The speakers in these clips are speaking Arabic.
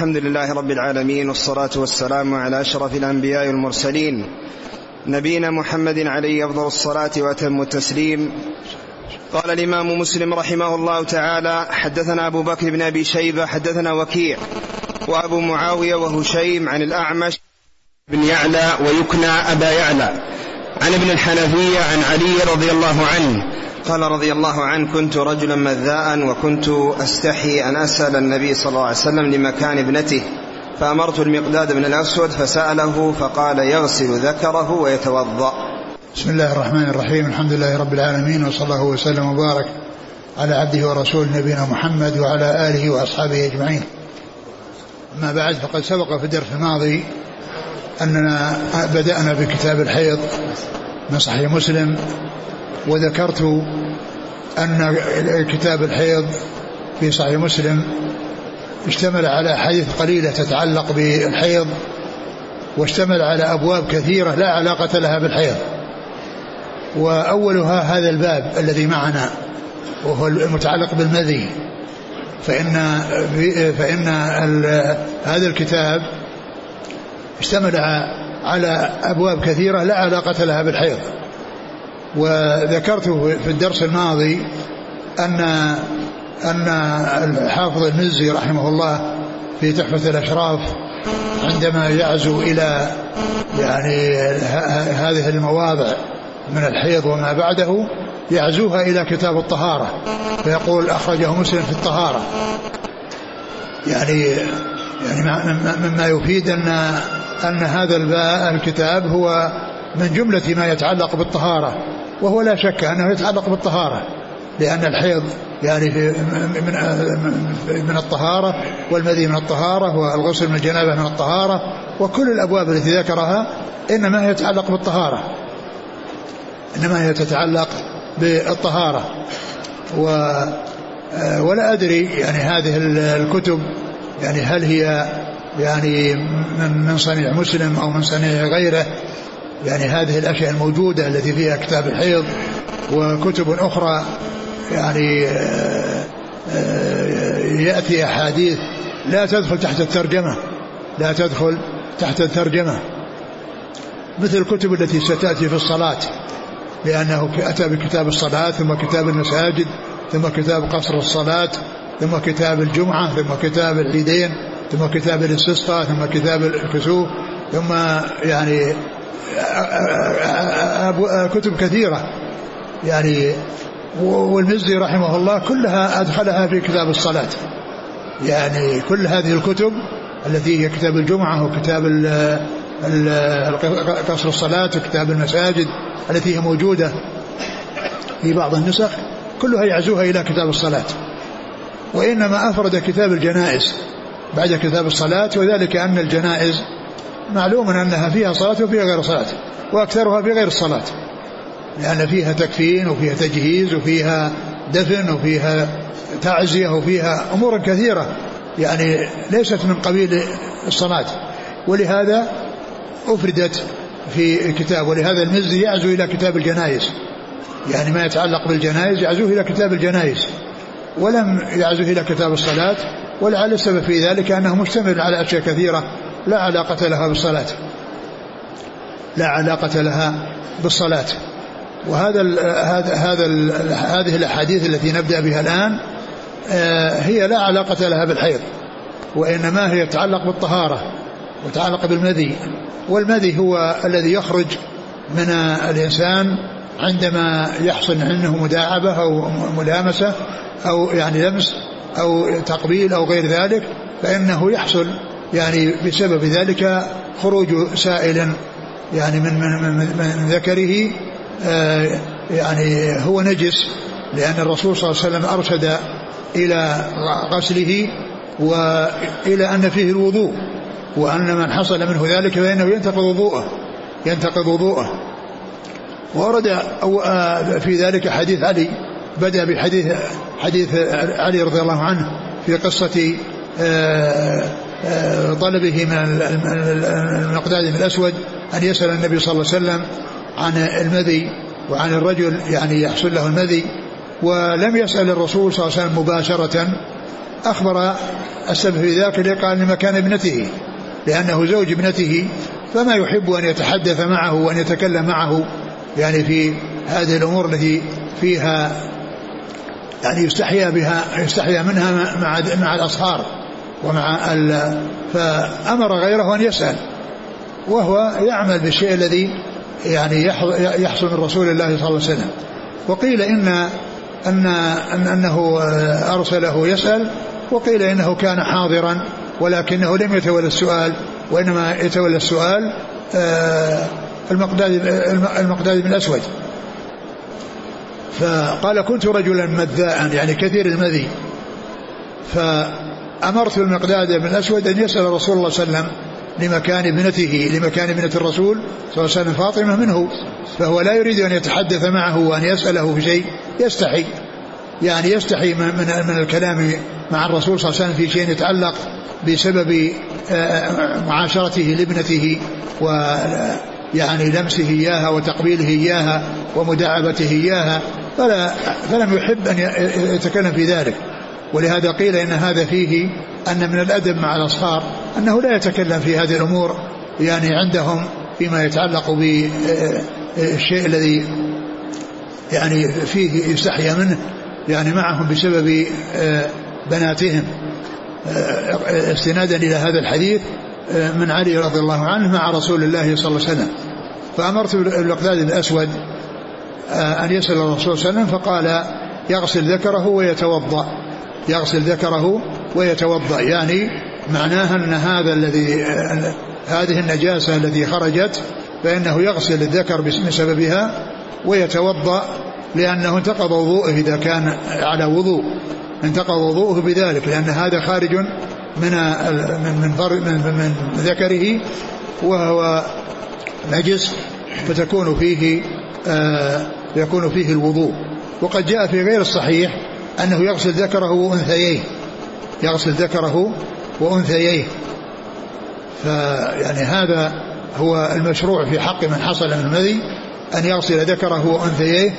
الحمد لله رب العالمين والصلاة والسلام على أشرف الأنبياء والمرسلين. نبينا محمد عليه أفضل الصلاة وأتم التسليم. قال الإمام مسلم رحمه الله تعالى حدثنا أبو بكر بن أبي شيبة حدثنا وكيع وأبو معاوية وهشيم عن الأعمش بن يعلى ويكنى أبا يعلى. عن ابن الحنفية عن علي رضي الله عنه. قال رضي الله عنه كنت رجلا مذاء وكنت أستحي أن أسأل النبي صلى الله عليه وسلم لمكان ابنته. فأمرت المقداد بن الأسود فسأله فقال يغسل ذكره ويتوضأ. بسم الله الرحمن الرحيم الحمد لله رب العالمين وصلى الله وسلم وبارك على عبده ورسوله نبينا محمد وعلى آله وأصحابه أجمعين. أما بعد فقد سبق في الدرس الماضي أننا بدأنا بكتاب الحيض من صحيح مسلم وذكرت أن كتاب الحيض في صحيح مسلم اشتمل على حديث قليلة تتعلق بالحيض واشتمل على أبواب كثيرة لا علاقة لها بالحيض. وأولها هذا الباب الذي معنا وهو المتعلق بالمذي. فإن فإن هذا الكتاب اشتمل على أبواب كثيرة لا علاقة لها بالحيض. وذكرت في الدرس الماضي أن أن الحافظ المزي رحمه الله في تحفة الأشراف عندما يعزو إلى يعني هذه المواضع من الحيض وما بعده يعزوها إلى كتاب الطهارة فيقول أخرجه مسلم في الطهارة. يعني يعني مما يفيد أن أن هذا الكتاب هو من جملة ما يتعلق بالطهارة وهو لا شك أنه يتعلق بالطهارة لأن الحيض يعني في من من الطهارة والمذي من الطهارة والغسل من الجنابة من الطهارة وكل الأبواب التي ذكرها إنما هي تتعلق بالطهارة إنما هي تتعلق بالطهارة و ولا أدري يعني هذه الكتب يعني هل هي يعني من صنيع مسلم أو من صنيع غيره؟ يعني هذه الأشياء الموجودة التي فيها كتاب الحيض وكتب أخرى يعني يأتي أحاديث لا تدخل تحت الترجمة لا تدخل تحت الترجمة. مثل الكتب التي ستأتي في الصلاة لأنه أتى بكتاب الصلاة ثم كتاب المساجد ثم كتاب قصر الصلاة ثم كتاب الجمعة ثم كتاب العيدين ثم كتاب الاستسقاء ثم كتاب الكسوف ثم يعني كتب كثيرة. يعني والمزي رحمه الله كلها أدخلها في كتاب الصلاة. يعني كل هذه الكتب التي هي كتاب الجمعة وكتاب قصر الصلاة وكتاب المساجد التي هي موجودة في بعض النسخ كلها يعزوها إلى كتاب الصلاة. وإنما أفرد كتاب الجنائز بعد كتاب الصلاة وذلك أن الجنائز معلوم أنها فيها صلاة وفيها غير صلاة وأكثرها في غير الصلاة لأن فيها تكفين وفيها تجهيز وفيها دفن وفيها تعزية وفيها أمور كثيرة يعني ليست من قبيل الصلاة. ولهذا أفردت في كتاب ولهذا المزي يعزو إلى كتاب الجنائز يعني ما يتعلق بالجنائز يعزوه إلى كتاب الجنائز. ولم يعزوه إلى كتاب الصلاة ولعل السبب في ذلك أنه مشتمل على أشياء كثيرة لا علاقة لها بالصلاة. لا علاقة لها بالصلاة. وهذا ال هذا هذا ال هذه الأحاديث التي نبدأ بها الآن هي لا علاقة لها بالحيض وإنما هي تتعلق بالطهارة وتتعلق بالمذي. والمذي هو الذي يخرج من الإنسان عندما يحصل عنه مداعبة أو ملامسة أو يعني لمس أو تقبيل أو غير ذلك فإنه يحصل يعني بسبب ذلك خروج سائل يعني من من من, من ذكره آه يعني هو نجس لأن الرسول صلى الله عليه وسلم أرشد إلى غسله وإلى أن فيه الوضوء وأن من حصل منه ذلك فإنه ينتقض وضوءه ينتقض وضوءه. ورد في ذلك حديث علي بدأ بحديث حديث علي رضي الله عنه في قصة طلبه من المقداد الأسود أن يسأل النبي صلى الله عليه وسلم عن المذي وعن الرجل يعني يحصل له المذي ولم يسأل الرسول صلى الله عليه وسلم مباشرة أخبر السبب في ذاك قال لمكان ابنته لأنه زوج ابنته فما يحب أن يتحدث معه وأن يتكلم معه يعني في هذه الأمور التي فيها يعني يستحيا بها يستحيا منها مع مع الأصهار ومع ال فأمر غيره أن يسأل وهو يعمل بالشيء الذي يعني يحصل من رسول الله صلى الله عليه وسلم. وقيل إن أن, أن أنه أرسله يسأل وقيل إنه كان حاضرا ولكنه لم يتولى السؤال وإنما يتولى السؤال آه، المقداد المقداد بن الأسود. فقال كنت رجلا مذاء يعني كثير المذي. فأمرت المقداد بن الأسود أن يسأل رسول الله صلى الله عليه وسلم لمكان ابنته لمكان ابنة الرسول صلى الله عليه وسلم فاطمة منه. فهو لا يريد أن يتحدث معه وأن يسأله في شيء يستحي. يعني يستحي من, من الكلام مع الرسول صلى الله عليه وسلم في شيء يتعلق بسبب آه، معاشرته لابنته و يعني لمسه إياها وتقبيله إياها ومداعبته إياها فلا فلم يحب أن يتكلم في ذلك. ولهذا قيل إن هذا فيه أن من الأدب مع الأصهار أنه لا يتكلم في هذه الأمور يعني عندهم فيما يتعلق بالشيء الذي يعني فيه يستحيا منه يعني معهم بسبب بناتهم. استنادا إلى هذا الحديث من علي رضي الله عنه مع رسول الله صلى الله عليه وسلم. فأمرت المقداد الأسود أن يسأل الرسول صلى الله عليه وسلم فقال يغسل ذكره ويتوضأ. يغسل ذكره ويتوضأ يعني معناها أن هذا الذي هذه النجاسة التي خرجت فإنه يغسل الذكر بسببها ويتوضأ لأنه انتقض وضوءه إذا كان على وضوء. انتقض وضوءه بذلك لأن هذا خارج من من من, من, ذكره وهو نجس فتكون فيه آه يكون فيه الوضوء. وقد جاء في غير الصحيح أنه يغسل ذكره وأنثييه. يغسل ذكره وأنثييه. فيعني هذا هو المشروع في حق من حصل من المذي أن يغسل ذكره وأنثييه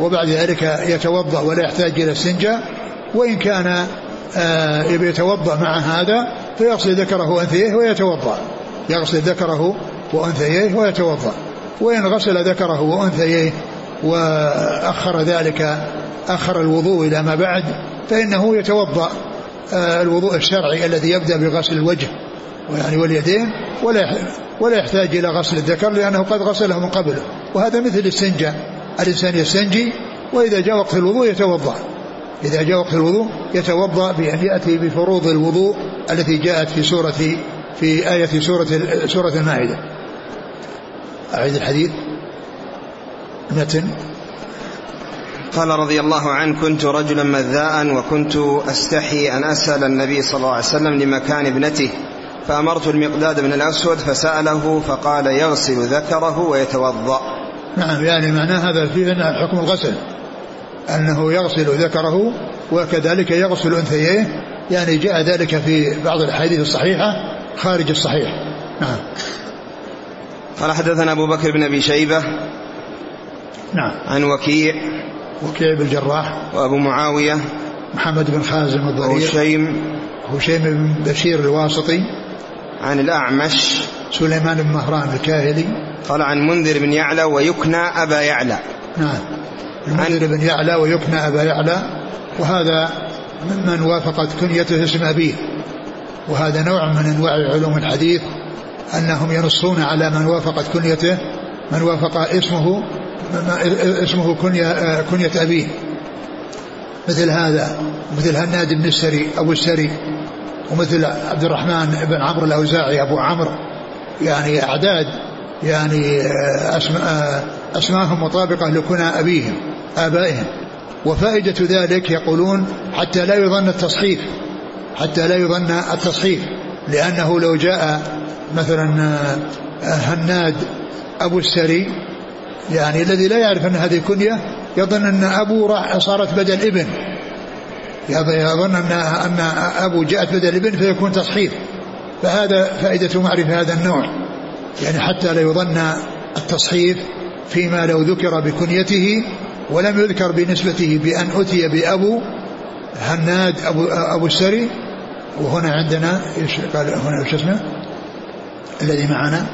وبعد ذلك يتوضأ ولا يحتاج إلى استنجاء وإن كان يتوضأ مع هذا فيغسل ذكره وأنثيه ويتوضأ. يغسل ذكره وأنثيه ويتوضأ. وإن غسل ذكره وأنثيه وأخر ذلك أخر الوضوء إلى ما بعد فإنه يتوضأ آه الوضوء الشرعي الذي يبدأ بغسل الوجه يعني واليدين ولا ولا يحتاج إلى غسل الذكر لأنه قد غسله من قبل وهذا مثل الاستنجاء. الإنسان يستنجي وإذا جاء وقت الوضوء يتوضأ. إذا جاء وقت الوضوء يتوضأ بأن يأتي بفروض الوضوء التي جاءت في سورة في آية سورة سورة المائدة. أعيد الحديث. متن قال رضي الله عنه كنت رجلا مذاء وكنت أستحي أن أسأل النبي صلى الله عليه وسلم لمكان ابنته. فأمرت المقداد بن الأسود فسأله فقال يغسل ذكره ويتوضأ. نعم يعني معناه هذا فيه حكم الغسل. أنه يغسل ذكره وكذلك يغسل أنثييه يعني جاء ذلك في بعض الأحاديث الصحيحة خارج الصحيح. نعم. قال حدثنا أبو بكر بن أبي شيبة. نعم. عن وكيع. وكيع بن الجراح. وأبو معاوية. محمد بن خازم الضرير. وهشيم. هشيم بن بشير الواسطي. عن الأعمش. سليمان بن مهران الكاهلي. قال عن منذر بن يعلى ويكنى أبا يعلى. نعم. المنذر بن يعلى ويكنى أبا يعلى وهذا ممن وافقت كنيته اسم أبيه. وهذا نوع من أنواع علوم الحديث أنهم ينصون على من وافقت كنيته من وافق اسمه اسمه كنية, كنية أبيه. مثل هذا مثل هناد بن السري أبو السري ومثل عبد الرحمن بن عمرو الأوزاعي أبو عمرو. يعني أعداد يعني أسماء أسماءهم مطابقة لكنى أبيهم. آبائهم. وفائدة ذلك يقولون حتى لا يظن التصحيف حتى لا يظن التصحيف. لأنه لو جاء مثلا هناد أبو السري يعني الذي لا يعرف أن هذه كنية يظن أن أبو صارت بدل ابن. يظن أن أن أبو جاءت بدل ابن فيكون تصحيف. فهذا فائدة معرفة هذا النوع. يعني حتى لا يظن التصحيف فيما لو ذكر بكنيته ولم يذكر بنسبته بأن أتي بأبو هناد أبو, أبو السري. وهنا عندنا إيش قال هنا إيش اسمه؟ الذي معنا.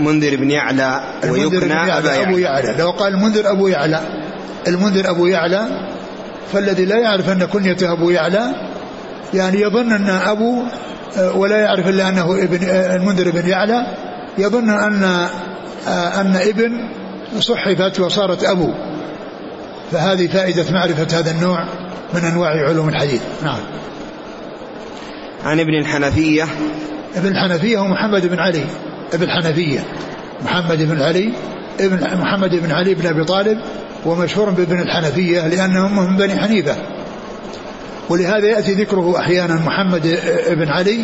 منذر بن يعلى ويكنى أبا أبو يعلى. لو قال المنذر أبو يعلى المنذر أبو يعلى فالذي لا يعرف أن كنيته أبو يعلى يعني يظن أن أبو ولا يعرف إلا أنه ابن المنذر بن يعلى يظن أن أن ابن صحفت وصارت أبو. فهذه فائدة معرفة هذا النوع من أنواع علوم الحديث. نعم. عن ابن الحنفية. ابن الحنفية هو محمد بن علي. ابن الحنفية. محمد بن علي. ابن محمد بن علي بن أبي طالب. ومشهور بابن الحنفية لأنهم من بني حنيفة. ولهذا يأتي ذكره أحيانا محمد بن علي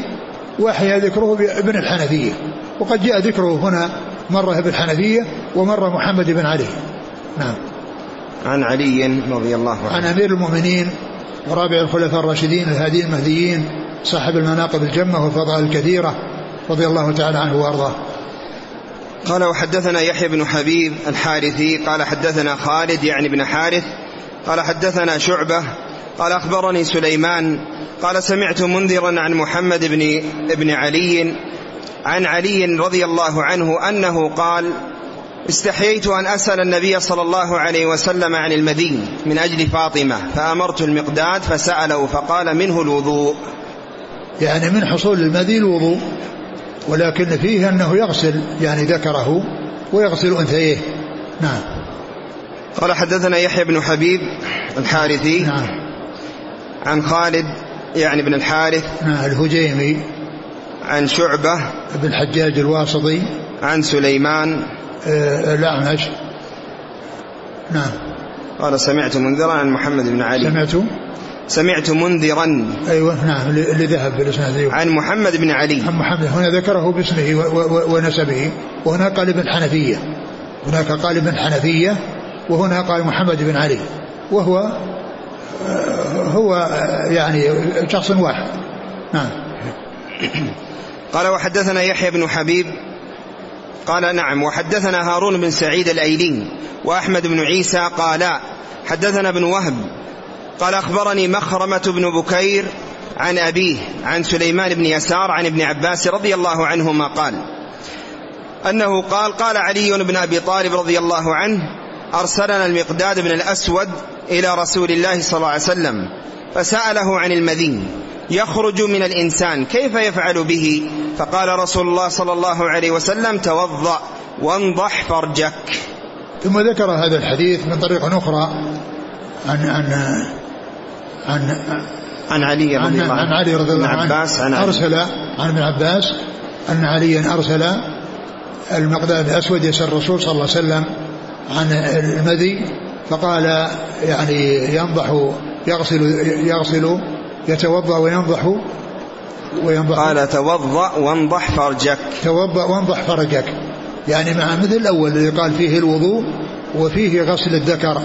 وأحيانا ذكره بابن الحنفية. وقد جاء ذكره هنا مرة ابن الحنفية ومرة محمد بن علي. نعم. عن علي رضي الله عنه. عن أمير المؤمنين ورابع الخلفاء الراشدين الهادين المهديين صاحب المناقب الجمة والفضائل الكثيرة رضي الله تعالى عنه وأرضاه. قال وحدثنا يحيى بن حبيب الحارثي قال حدثنا خالد يعني بن حارث قال حدثنا شعبة قال أخبرني سليمان قال سمعت منذرا عن محمد بن ابن علي عن علي رضي الله عنه أنه قال استحييت أن أسأل النبي صلى الله عليه وسلم عن المدين من أجل فاطمة فأمرت المقداد فسأله فقال منه الوضوء. يعني من حصول المدي الوضوء ولكن فيه أنه يغسل يعني ذكره ويغسل أنثيه. نعم. قال حدثنا يحيى بن حبيب الحارثي نعم. عن خالد يعني بن الحارث نعم الهجيمي عن شعبة بن الحجاج الواسطي عن سليمان الأعمش نعم. قال سمعت منذرا عن محمد بن علي. سمعت؟ سمعت منذرا. أيوه نعم اللي ذهب بالإسناد أيوة. عن محمد بن علي. عن محمد. هنا ذكره باسمه ونسبه. وهنا قال ابن حنفية. هناك قال ابن حنفية وهنا قال محمد بن علي. وهو هو يعني شخص واحد. نعم. قال وحدثنا يحيى بن حبيب. قال نعم وحدثنا هارون بن سعيد الايلين وأحمد بن عيسى قالا حدثنا ابن وهب قال أخبرني مخرمة بن بكير عن أبيه عن سليمان بن يسار عن ابن عباس رضي الله عنهما قال أنه قال قال علي بن أبي طالب رضي الله عنه أرسلنا المقداد بن الأسود إلى رسول الله صلى الله عليه وسلم فسأله عن المذين يخرج من الإنسان. كيف يفعل به؟ فقال رسول الله صلى الله عليه وسلم توضأ وانضح فرجك. ثم ذكر هذا الحديث من طريق أخرى عن عن عن عن علي رضي الله عنه. عن علي رضي الله عنه. عباس عن أرسل عن ابن عباس أن عليا أرسل المقداد الأسود يسأل الرسول صلى الله عليه وسلم عن المذي فقال يعني ينضح يغسل يغسل يتوضأ وينضح وينضح. قال توضأ وانضح فرجك. توضأ وانضح فرجك. يعني مع مثل الأول اللي قال فيه الوضوء وفيه غسل الذكر.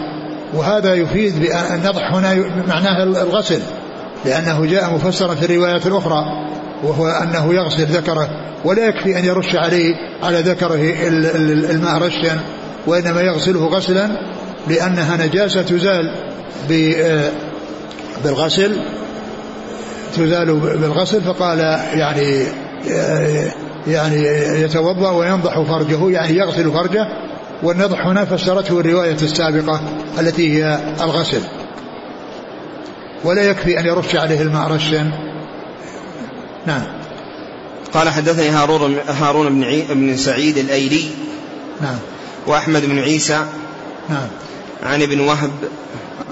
وهذا يفيد بأن النضح هنا معناه الغسل لأنه جاء مفسرا في الروايات الأخرى وهو أنه يغسل ذكره ولا يكفي أن يرش عليه على ذكره الماء رشا وإنما يغسله غسلا لأنها نجاسة تزال بالغسل تزال بالغسل فقال يعني يعني يتوضأ وينضح فرجه يعني يغسل فرجه والنضح هنا فسرته الرواية السابقة التي هي الغسل. ولا يكفي أن يرش عليه الماء رشا. نعم. قال حدثني هارون هارون بن عي بن سعيد الأيلي. نعم. وأحمد بن عيسى. نعم. عن ابن وهب.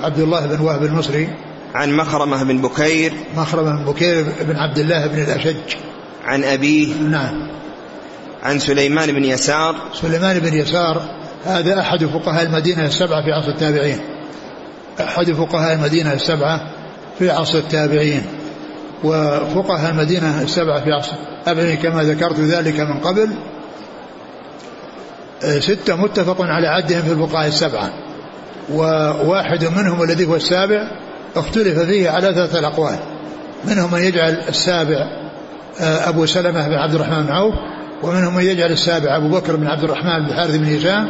عبد الله بن وهب المصري. عن مخرمة بن بكير. مخرمة بن بكير بن عبد الله بن الأشج. عن أبيه. نعم. عن سليمان بن يسار. سليمان بن يسار هذا أحد فقهاء المدينة السبعة في عصر التابعين. أحد فقهاء المدينة السبعة في عصر التابعين. وفقهاء المدينة السبعة في عصر. التابعين كما ذكرت ذلك من قبل. ستة متفق على عدهم في الفقهاء السبعة. وواحد منهم الذي هو السابع اختلف فيه على ثلاثة الأقوال. منهم من يجعل السابع أبو سلمة بن عبد الرحمن بن عوف ومنهم من يجعل السابع أبو بكر بن عبد الرحمن بن حارث بن هشام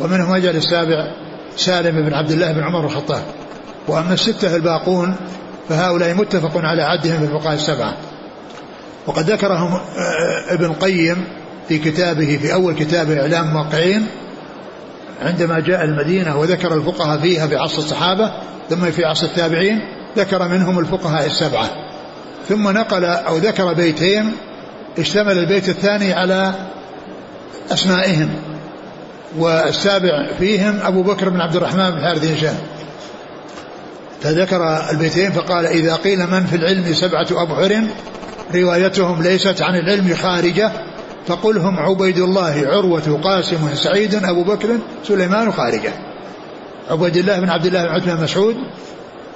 ومنهم يجعل السابع سالم بن عبد الله بن عمر الخطاب. وأما الستة الباقون فهؤلاء متفق على عدهم في الفقهاء السبعة. وقد ذكرهم آه، ابن قيم في كتابه في أول كتابه إعلام الموقعين عندما جاء المدينة وذكر الفقهاء فيها في عصر الصحابة ثم في عصر التابعين ذكر منهم الفقهاء السبعة. ثم نقل أو ذكر بيتين اشتمل البيت الثاني على أسمائهم والسابع فيهم أبو بكر بن عبد الرحمن بن حارث هشام. فذكر البيتين فقال إذا قيل من في العلم سبعة أبحر روايتهم ليست عن العلم خارجة فقل هم عبيد الله عروة قاسم سعيد أبو بكر سليمان خارجة. عبيد الله بن عبد الله بن عثمان مسعود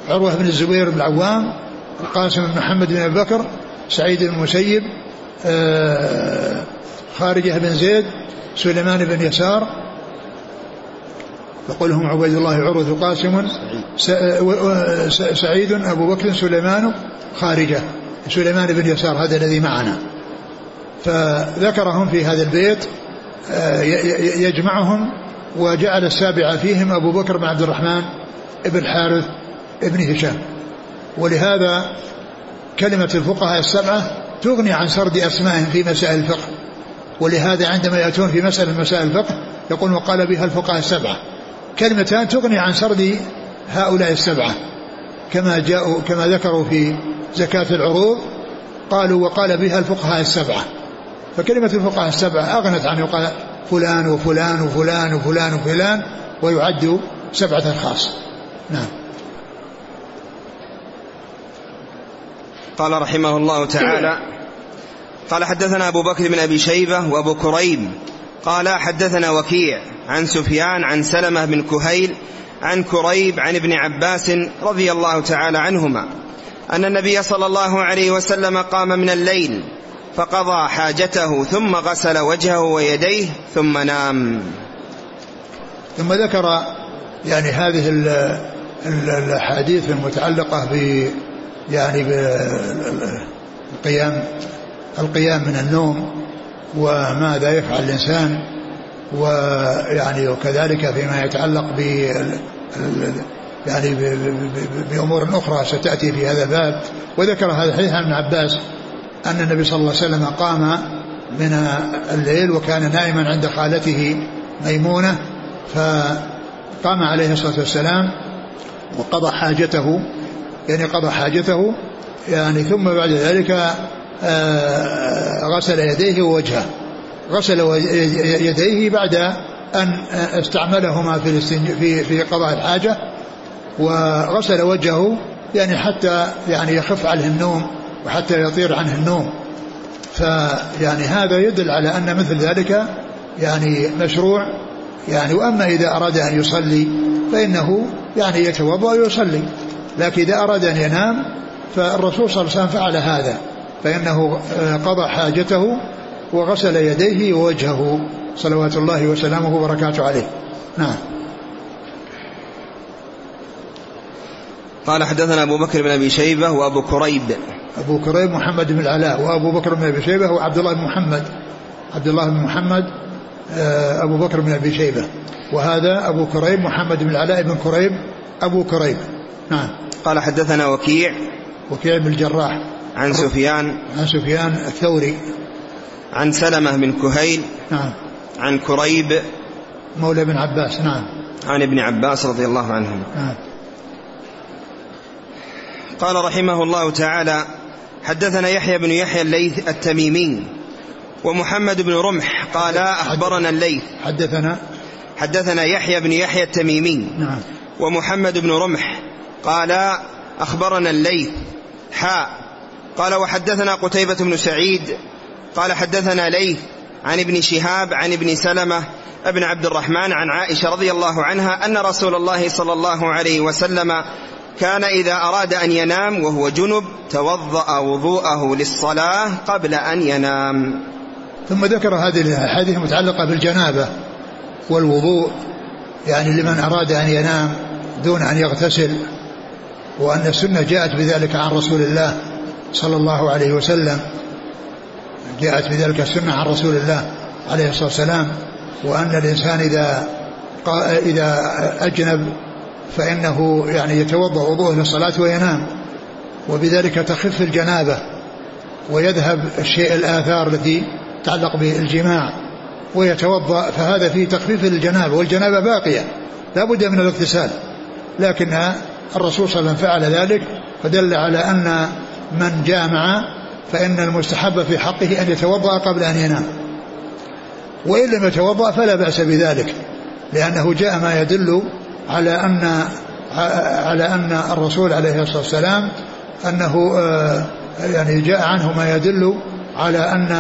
عروة بن الزبير بن العوام القاسم بن محمد بن أبي بكر سعيد بن المسيب آه، خارجة بن زيد سليمان بن يسار. فقل هم عبيد الله عروة قاسم سعيد أبو بكر سليمان خارجة سليمان بن يسار هذا الذي معنا. فذكرهم في هذا البيت آه، يجمعهم وجعل السابع فيهم أبو بكر بن عبد الرحمن بن حارث بن هشام. ولهذا كلمة الفقهاء السبعة تغني عن سرد أسمائهم في مسائل الفقه. ولهذا عندما يأتون في مسألة مسائل الفقه يقول وقال بها الفقهاء السبعة. كلمتان تغني عن سرد هؤلاء السبعة. كما جاءوا كما ذكروا في زكاة العروض قالوا وقال بها الفقهاء السبعة. فكلمة الفقهاء السبعة أغنت عن فلان وفلان وفلان وفلان وفلان ويعد سبعة أشخاص نعم. قال رحمه الله تعالى قال حدثنا أبو بكر بن أبي شيبة وأبو كريب قال حدثنا وكيع عن سفيان عن سلمة بن كهيل عن كريب عن ابن عباس رضي الله تعالى عنهما أن النبي صلى الله عليه وسلم قام من الليل فقضى حاجته ثم غسل وجهه ويديه ثم نام. ثم ذكر يعني هذه الأحاديث المتعلقة ب يعني بالقيام القيام من النوم وماذا يفعل الإنسان ويعني وكذلك فيما يتعلق ب يعني بأمور أخرى ستأتي في هذا الباب. وذكر هذا الحديث عن ابن عباس أن النبي صلى الله عليه وسلم قام من الليل وكان نائما عند خالته ميمونة فقام عليه الصلاة والسلام وقضى حاجته يعني قضى حاجته يعني ثم بعد ذلك آه، غسل يديه ووجهه. غسل يديه بعد أن استعملهما في في في قضاء الحاجة وغسل وجهه يعني حتى يعني يخف عليه النوم. وحتى يطير عنه النوم. فيعني هذا يدل على أن مثل ذلك يعني مشروع. يعني وأما إذا أراد أن يصلي فإنه يعني يتوضأ ويصلي. لكن إذا أراد أن ينام فالرسول صلى الله عليه وسلم فعل هذا. فإنه قضى حاجته وغسل يديه ووجهه. صلوات الله وسلامه وبركاته عليه. نعم. قال حدثنا أبو بكر بن أبي شيبة وأبو كريب. أبو كريب محمد بن العلاء وأبو بكر بن أبي شيبة وعبد الله بن محمد. عبد الله بن محمد آه، أبو بكر بن أبي شيبة. وهذا أبو كريب محمد بن العلاء بن كريب أبو كريب نعم. قال حدثنا وكيع. وكيع بن الجراح. عن سفيان. عن سفيان الثوري. عن سلمة بن كهيل. نعم. عن كريب. مولى بن عباس نعم. عن ابن عباس رضي الله عنهم نعم. قال رحمه الله تعالى حدثنا يحيى بن يحيى الليث التميمي ومحمد بن رمح قال أخبرنا الليث. حدثنا حدثنا يحيى بن يحيى التميمي نعم. ومحمد بن رمح قال أخبرنا الليث. حاء. قال وحدثنا قتيبة بن سعيد. قال حدثنا ليث عن ابن شهاب عن ابن سلمة ابن عبد الرحمن عن عائشة رضي الله عنها أن رسول الله صلى الله عليه وسلم كان إذا أراد أن ينام وهو جنب توضأ وضوءه للصلاة قبل أن ينام. ثم ذكر هذه الأحاديث المتعلقة بالجنابة والوضوء يعني لمن أراد أن ينام دون أن يغتسل وأن السنة جاءت بذلك عن رسول الله صلى الله عليه وسلم. جاءت بذلك السنة عن رسول الله عليه الصلاة والسلام وأن الإنسان إذا إذا أجنب فإنه يعني يتوضأ وضوءه للصلاة وينام وبذلك تخف الجنابة ويذهب الشيء الآثار التي تتعلق بالجماع ويتوضأ فهذا فيه تخفيف للجنابة والجنابة باقية لا بد من الاغتسال لكن الرسول صلى الله عليه وسلم فعل ذلك فدل على أن من جامع فإن المستحب في حقه أن يتوضأ قبل أن ينام. وإن لم يتوضأ فلا بأس بذلك لأنه جاء ما يدل على أن على أن الرسول عليه الصلاة والسلام أنه آه، يعني جاء عنه ما يدل على أن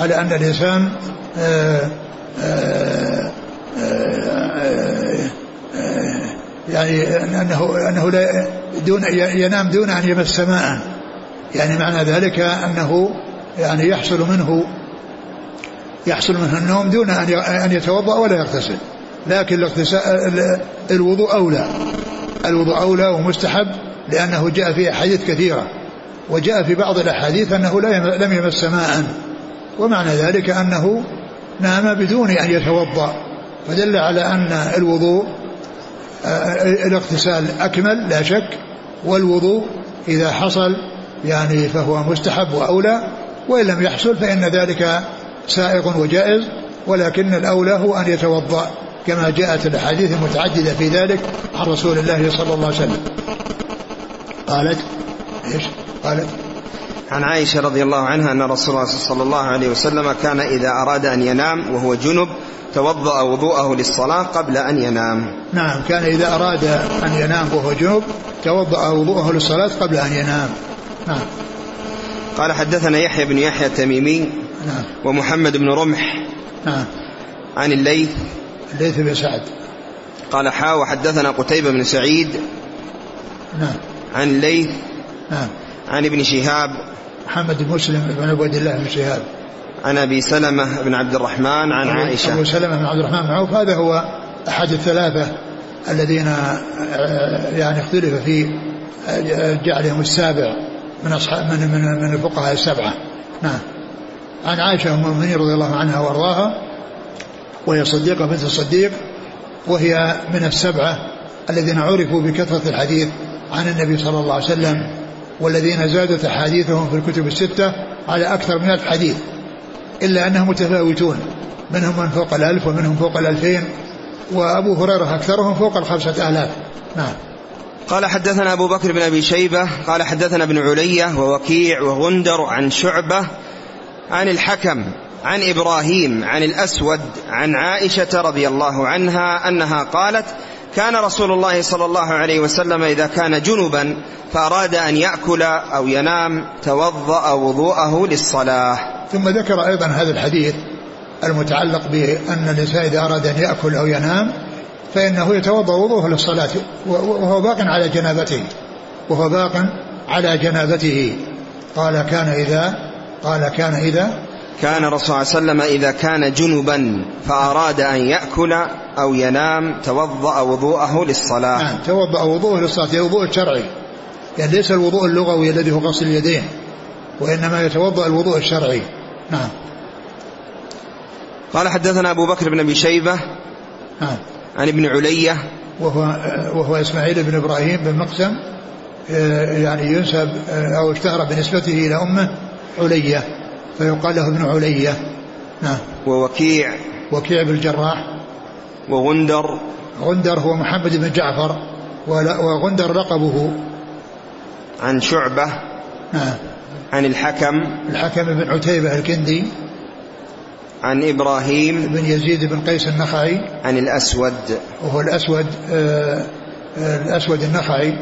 على أن الإنسان آه، آه، يعني أنه أنه لا دون ينام دون أن يمس ماء. يعني معنى ذلك أنه يعني يحصل منه يحصل منه النوم دون أن يتوضأ ولا يغتسل. لكن الوضوء أولى. الوضوء أولى ومستحب لأنه جاء في أحاديث كثيرة وجاء في بعض الأحاديث أنه لم يمس ماء ومعنى ذلك أنه نام بدون أن يتوضأ فدل على أن الوضوء آه، الاغتسال أكمل لا شك والوضوء إذا حصل يعني فهو مستحب وأولى وإن لم يحصل فإن ذلك سائغ وجائز ولكن الأولى هو أن يتوضأ. كما جاءت الأحاديث المتعددة في ذلك عن رسول الله صلى الله عليه وسلم. قالت إيش؟ قالت عن عائشة رضي الله عنها أن رسول الله صلى الله عليه وسلم كان إذا أراد أن ينام وهو جنب توضأ وضوءه للصلاة قبل أن ينام. نعم كان إذا أراد أن ينام وهو جنب توضأ وضوءه للصلاة قبل أن ينام. نعم. قال حدثنا يحيى بن يحيى التميمي نعم. ومحمد بن رمح نعم. عن الليث الليث بن سعد. قال حا وحدثنا قتيبة بن سعيد نعم. عن الليث نعم. عن ابن شهاب محمد بن مسلم بن عبد الله بن شهاب. عن أبي سلمة بن عبد الرحمن عن عائشة. أبو سلمة بن عبد الرحمن بن عوف هذا هو أحد الثلاثة الذين آه، يعني اختلف في آه، جعلهم السابع من أصحاب من من, من الفقهاء السبعة. نعم. عن عائشة أم المؤمنين رضي الله عنها وأرضاها وهي صديقة بنت الصديق وهي من السبعة الذين عرفوا بكثرة الحديث عن النبي صلى الله عليه وسلم والذين زادت أحاديثهم في الكتب الستة على أكثر من ألف حديث إلا أنهم متفاوتون منهم من فوق الألف ومنهم فوق الألفين وأبو هريرة أكثرهم فوق الخمسة آلاف. نعم. قال حدثنا أبو بكر بن أبي شيبة قال حدثنا ابن علية ووكيع وغندر عن شعبة عن الحكم عن إبراهيم عن الأسود عن عائشة رضي الله عنها أنها قالت كان رسول الله صلى الله عليه وسلم إذا كان جنبا فأراد أن يأكل أو ينام توضأ وضوءه للصلاة. ثم ذكر أيضا هذا الحديث المتعلق بأن الإنسان إذا أراد أن يأكل أو ينام فإنه يتوضأ وضوءه للصلاة وهو باق على جنابته وهو باق على جنابته. قال كان إذا قال كان إذا كان الرسول صلى الله عليه وسلم إذا كان جنبا فأراد أن يأكل أو ينام توضأ وضوءه للصلاة. نعم توضأ وضوءه للصلاة الوضوء الشرعي يعني ليس الوضوء اللغوي الذي هو غسل اليدين وإنما يتوضأ الوضوء الشرعي. نعم. قال حدثنا أبو بكر بن أبي شيبة نعم. عن ابن علية. وهو, وهو إسماعيل بن إبراهيم بن مقسم يعني ينسب أو اشتهر بنسبته إلى أمه علية. فيقال له ابن علية. نعم. ووكيع. وكيع بن الجراح. وغندر. غندر هو محمد بن جعفر. وغندر لقبه. عن شعبة. نعم. عن الحكم. الحكم بن عتيبة الكندي. عن إبراهيم. بن يزيد بن قيس النخعي. عن الأسود. وهو الأسود آه الأسود النخعي.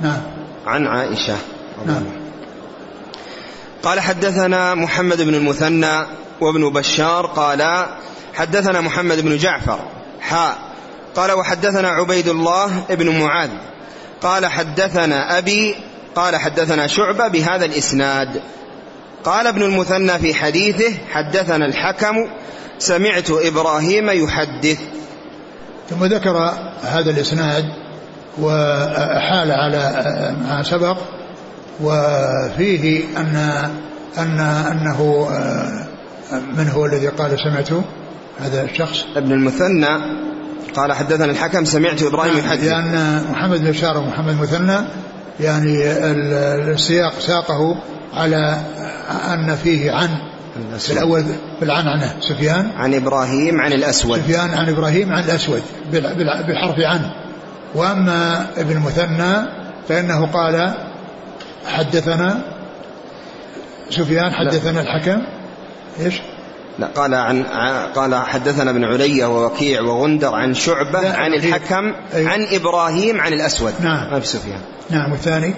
نعم. عن عائشة. نعم. قال حدثنا محمد بن المثنى وابن بشار قال حدثنا محمد بن جعفر حاء قال وحدثنا عبيد الله بن معاذ قال حدثنا أبي قال حدثنا شعبة بهذا الإسناد. قال ابن المثنى في حديثه حدثنا الحكم سمعت إبراهيم يحدث. ثم ذكر هذا الإسناد وأحال على ما سبق وفيه أن أن أنه من هو الذي قال سمعته هذا الشخص؟ ابن المثنى. قال حدثنا الحكم سمعت إبراهيم يحدث. لأن محمد بن بشار ومحمد مثنى يعني السياق ساقه على أن فيه عن في الأول بالعنعنة سفيان. عن إبراهيم عن الأسود. سفيان عن إبراهيم عن الأسود بالحرف عن. وأما ابن المثنى فإنه قال حدثنا سفيان حدثنا الحكم. إيش؟ لا قال عن قال حدثنا ابن علي ووكيع وغندر عن شعبة عن الحكم أيوه عن إبراهيم عن الأسود. نعم. ما في سفيان. نعم والثاني؟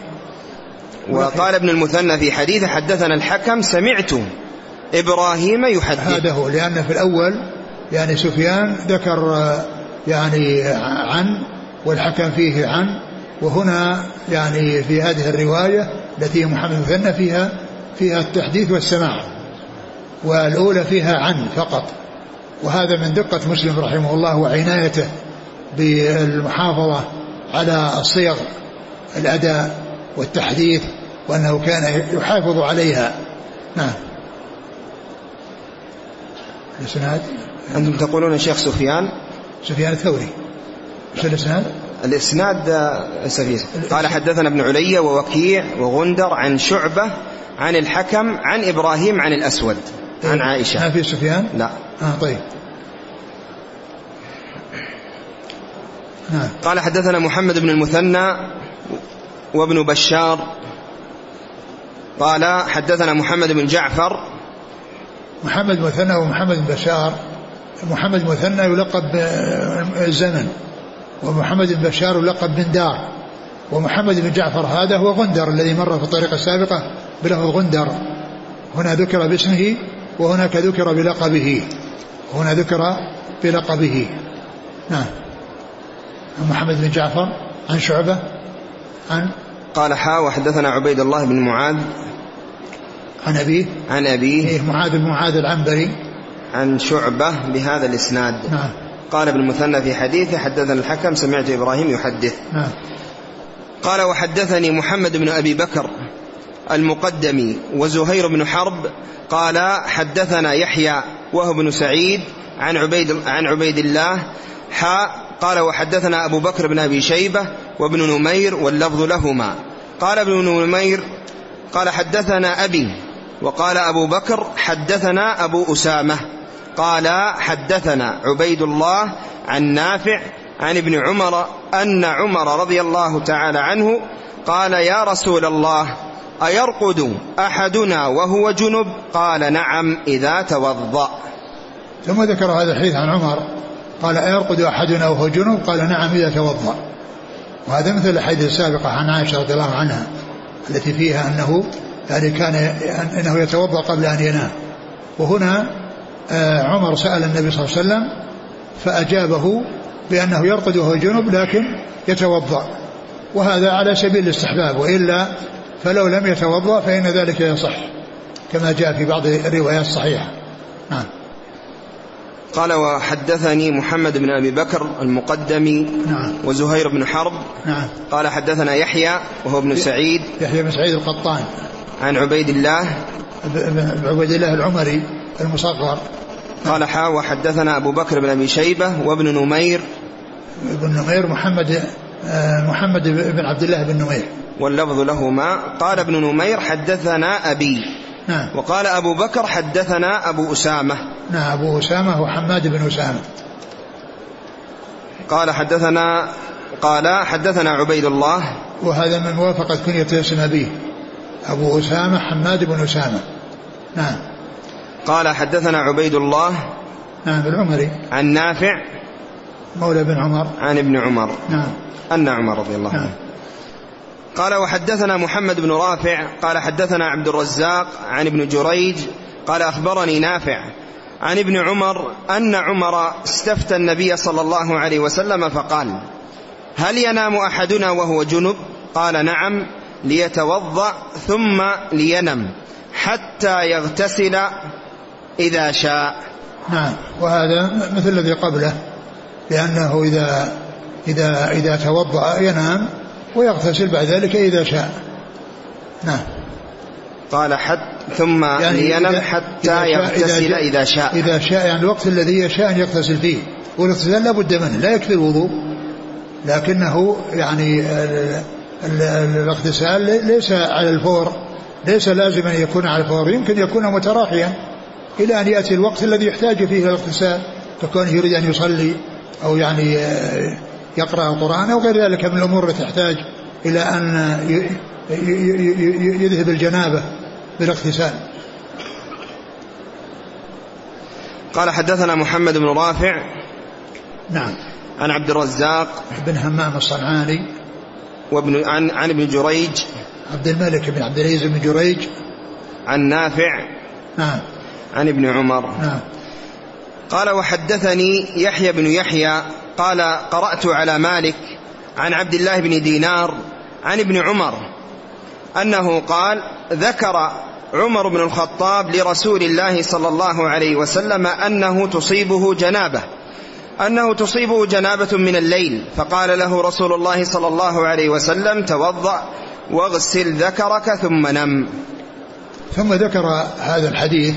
وقال ابن المثنى في حديثه حدثنا الحكم سمعت إبراهيم يحدث. هذا هو لأن في الأول يعني سفيان ذكر يعني عن والحكم فيه عن. وهنا يعني في هذه الرواية التي محمد المثنى فيها فيها التحديث والسماع والأولى فيها عن فقط. وهذا من دقة مسلم رحمه الله وعنايته بالمحافظة على الصيغ الأداء والتحديث وأنه كان يحافظ عليها. نعم. الإسناد أنتم تقولون الشيخ سفيان؟ سفيان الثوري. إيش الإسناد؟ الإسناد سفيس قال حدثنا ابن علي ووكيع وغندر عن شعبة عن الحكم عن إبراهيم عن الأسود. عن إيه. عائشة. ما في سفيان؟ لا. آه طيب. نعم. قال حدثنا محمد بن المثنى وابن بشار. قال حدثنا محمد بن جعفر. محمد مثنى ومحمد بن بشار. محمد مثنى يلقب بالزمن. ومحمد بن بشار يلقب بن دار ومحمد بن جعفر هذا هو غندر الذي مر في الطريقة السابقة بلفظ غندر. هنا ذكر باسمه وهناك ذكر بلقبه. هنا ذكر بلقبه. نعم. محمد بن جعفر عن شعبة عن قال حا وحدثنا عبيد الله بن معاذ. عن أبيه. عن أبيه. إيه معاذ بن معاذ العنبري. عن شعبة بهذا الإسناد. نعم. قال ابن المثنى في حديثه حدثنا الحكم سمعت إبراهيم يحدث. نعم. قال وحدثني محمد بن أبي بكر المقدمي وزهير بن حرب قال حدثنا يحيى وهو بن سعيد عن عبيد عن عبيد الله حاء قال وحدثنا أبو بكر بن أبي شيبة وابن نمير واللفظ لهما. قال ابن نمير قال حدثنا أبي وقال أبو بكر حدثنا أبو أسامة. قال حدثنا عبيد الله عن نافع عن ابن عمر أن عمر رضي الله تعالى عنه قال يا رسول الله أيرقد أحدنا وهو جنب؟ قال نعم إذا توضأ. ثم ذكر هذا الحديث عن عمر قال أيرقد أحدنا وهو جنب؟ قال نعم إذا توضأ. وهذا مثل الحديث السابقة عن عائشة رضي الله عنها التي فيها أنه يعني كان أنه يتوضأ قبل أن ينام. وهنا عمر سأل النبي صلى الله عليه وسلم فأجابه بأنه يرقد وهو جنب لكن يتوضأ. وهذا على سبيل الاستحباب وإلا فلو لم يتوضأ فإن ذلك يصح كما جاء في بعض الروايات الصحيحة. نعم. قال وحدثني محمد بن أبي بكر المقدمي نعم. وزهير بن حرب. نعم. قال حدثنا يحيى وهو ابن سعيد. يحيى بن سعيد القطان. عن عبيد الله عبيد الله العمري المصغر. قال حا وحدثنا أبو بكر بن أبي شيبة وابن نمير. ابن نمير محمد آه، محمد بن عبد الله بن نمير. واللفظ لهما قال ابن نمير حدثنا أبي. نعم. وقال أبو بكر حدثنا أبو أسامة. نعم أبو أسامة هو حماد بن أسامة. قال حدثنا قال حدثنا عبيد الله. وهذا من موافقة كنية اسم أبيه. أبو أسامة حماد بن أسامة. نعم. قال حدثنا عبيد الله نعم العمري عن نافع مولى بن عمر. عن ابن عمر. نعم. أن عمر رضي الله عنه. نعم. قال وحدثنا محمد بن رافع قال حدثنا عبد الرزاق عن ابن جريج قال أخبرني نافع عن ابن عمر أن عمر استفتى النبي صلى الله عليه وسلم فقال هل ينام أحدنا وهو جنب؟ قال نعم. ليتوضأ ثم لينم حتى يغتسل إذا شاء. نعم. وهذا مثل الذي قبله لأنه إذا إذا إذا توضأ ينام ويغتسل بعد ذلك إذا شاء. نعم. قال حتى ثم يعني ينم حتى إذا يغتسل إذا, إذا شاء. إذا شاء يعني الوقت الذي يشاء أن يغتسل فيه. والاغتسال لا بد منه لا يكفي الوضوء لكنه يعني الاغتسال ليس على الفور ليس لازما يكون على الفور يمكن يكون متراخيا إلى أن يأتي الوقت الذي يحتاج فيه إلى الاغتسال ككونه يريد أن يصلي أو يعني يقرأ القرآن أو غير ذلك من الأمور التي تحتاج إلى أن يذهب الجنابة بالاغتسال. قال حدثنا محمد بن رافع نعم. عن عبد الرزاق بن همام الصنعاني وابن عن عن ابن جريج. عبد الملك بن عبد العزيز بن جريج. عن نافع. نعم. عن ابن عمر. نعم. قال وحدثني يحيى بن يحيى. قال قرأت على مالك عن عبد الله بن دينار عن ابن عمر أنه قال ذكر عمر بن الخطاب لرسول الله صلى الله عليه وسلم أنه تصيبه جنابة. أنه تصيبه جنابة من الليل. فقال له رسول الله صلى الله عليه وسلم توضأ واغسل ذكرك ثم نم. ثم ذكر هذا الحديث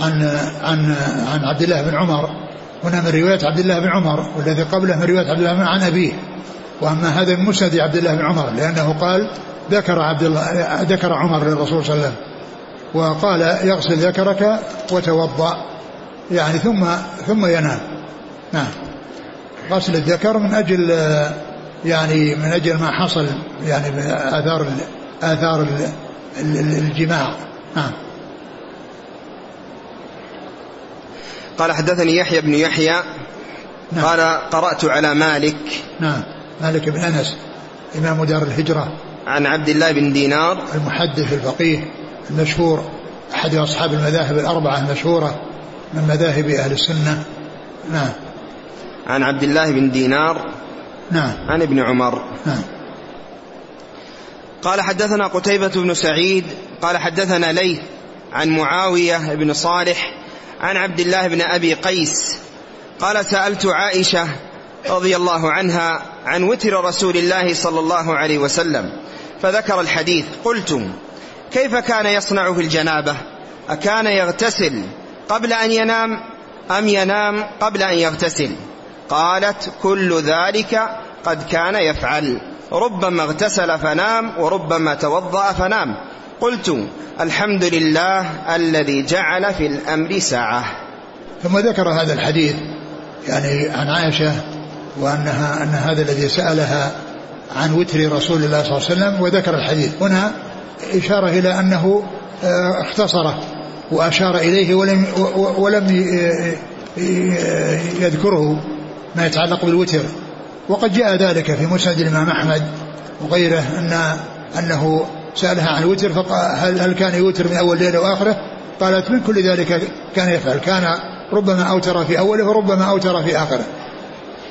عن عن عن عبد الله بن عمر. هنا من رواية عبد الله بن عمر والذي قبله من رواية عبد الله بن عن أبيه. وأما هذا من مسند عبد الله بن عمر لأنه قال ذكر عبد الله ذكر عمر للرسول صلى الله عليه وسلم وقال يغسل ذكرك وتوضأ. يعني ثم ثم ينام. نعم. غسل الذكر من أجل يعني من أجل ما حصل يعني من آثار آثار الجماع. نعم. قال حدثني يحيى بن يحيى. نعم. قال قرأت على مالك. نعم. مالك بن أنس إمام دار الهجرة. عن عبد الله بن دينار. المحدث الفقيه المشهور أحد أصحاب المذاهب الأربعة المشهورة من مذاهب أهل السنة. نعم. عن عبد الله بن دينار نعم. عن ابن عمر. نعم. قال حدثنا قتيبة بن سعيد قال حدثنا ليث عن معاوية بن صالح عن عبد الله بن أبي قيس. قال سألت عائشة رضي الله عنها عن وتر رسول الله صلى الله عليه وسلم فذكر الحديث. قلت كيف كان يصنع في الجنابة؟ أكان يغتسل قبل أن ينام أم ينام قبل أن يغتسل؟ قالت كل ذلك قد كان يفعل. ربما اغتسل فنام وربما توضأ فنام. قلت الحمد لله الذي جعل في الأمر ساعة. ثم ذكر هذا الحديث يعني عن عائشة وأنها أن هذا الذي سألها عن وتر رسول الله صلى الله عليه وسلم وذكر الحديث. هنا إشارة إلى أنه آه، اختصره وأشار إليه ولم ولم يذكره. ما يتعلق بالوتر. وقد جاء ذلك في مسند الإمام أحمد وغيره أن أنه سألها عن الوتر فقال هل كان يوتر من أول ليلة وآخرة؟ قالت من كل ذلك كان يفعل. كان ربما أوتر في أوله وربما أوتر في آخره.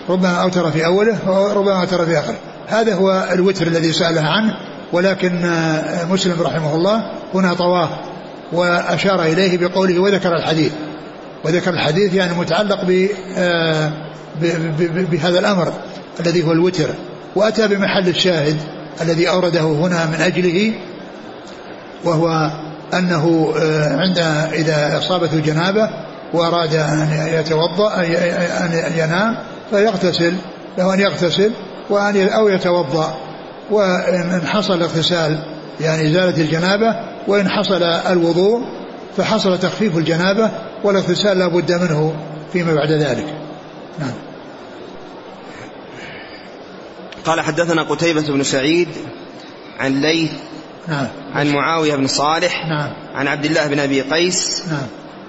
ربما أوتر في أوله وربما أوتر في آخره. هذا هو الوتر الذي سألها عنه ولكن مسلم رحمه الله هنا طواه وأشار إليه بقوله وذكر الحديث. وذكر الحديث يعني متعلق ب بهذا الأمر الذي هو الوتر. وأتى بمحل الشاهد الذي أورده هنا من أجله وهو أنه آه، عند إذا أصابته جنابة وأراد أن يتوضأ أن ينام فيغتسل له أن يغتسل وأن أو يتوضأ. وإن حصل الاغتسال يعني إزالة الجنابة وإن حصل الوضوء فحصل تخفيف الجنابة والاغتسال لا بد منه فيما بعد ذلك. نعم. قال حدثنا قتيبة بن سعيد عن ليث نعم. عن معاوية بن صالح نعم. عن عبد الله بن أبي قيس نعم.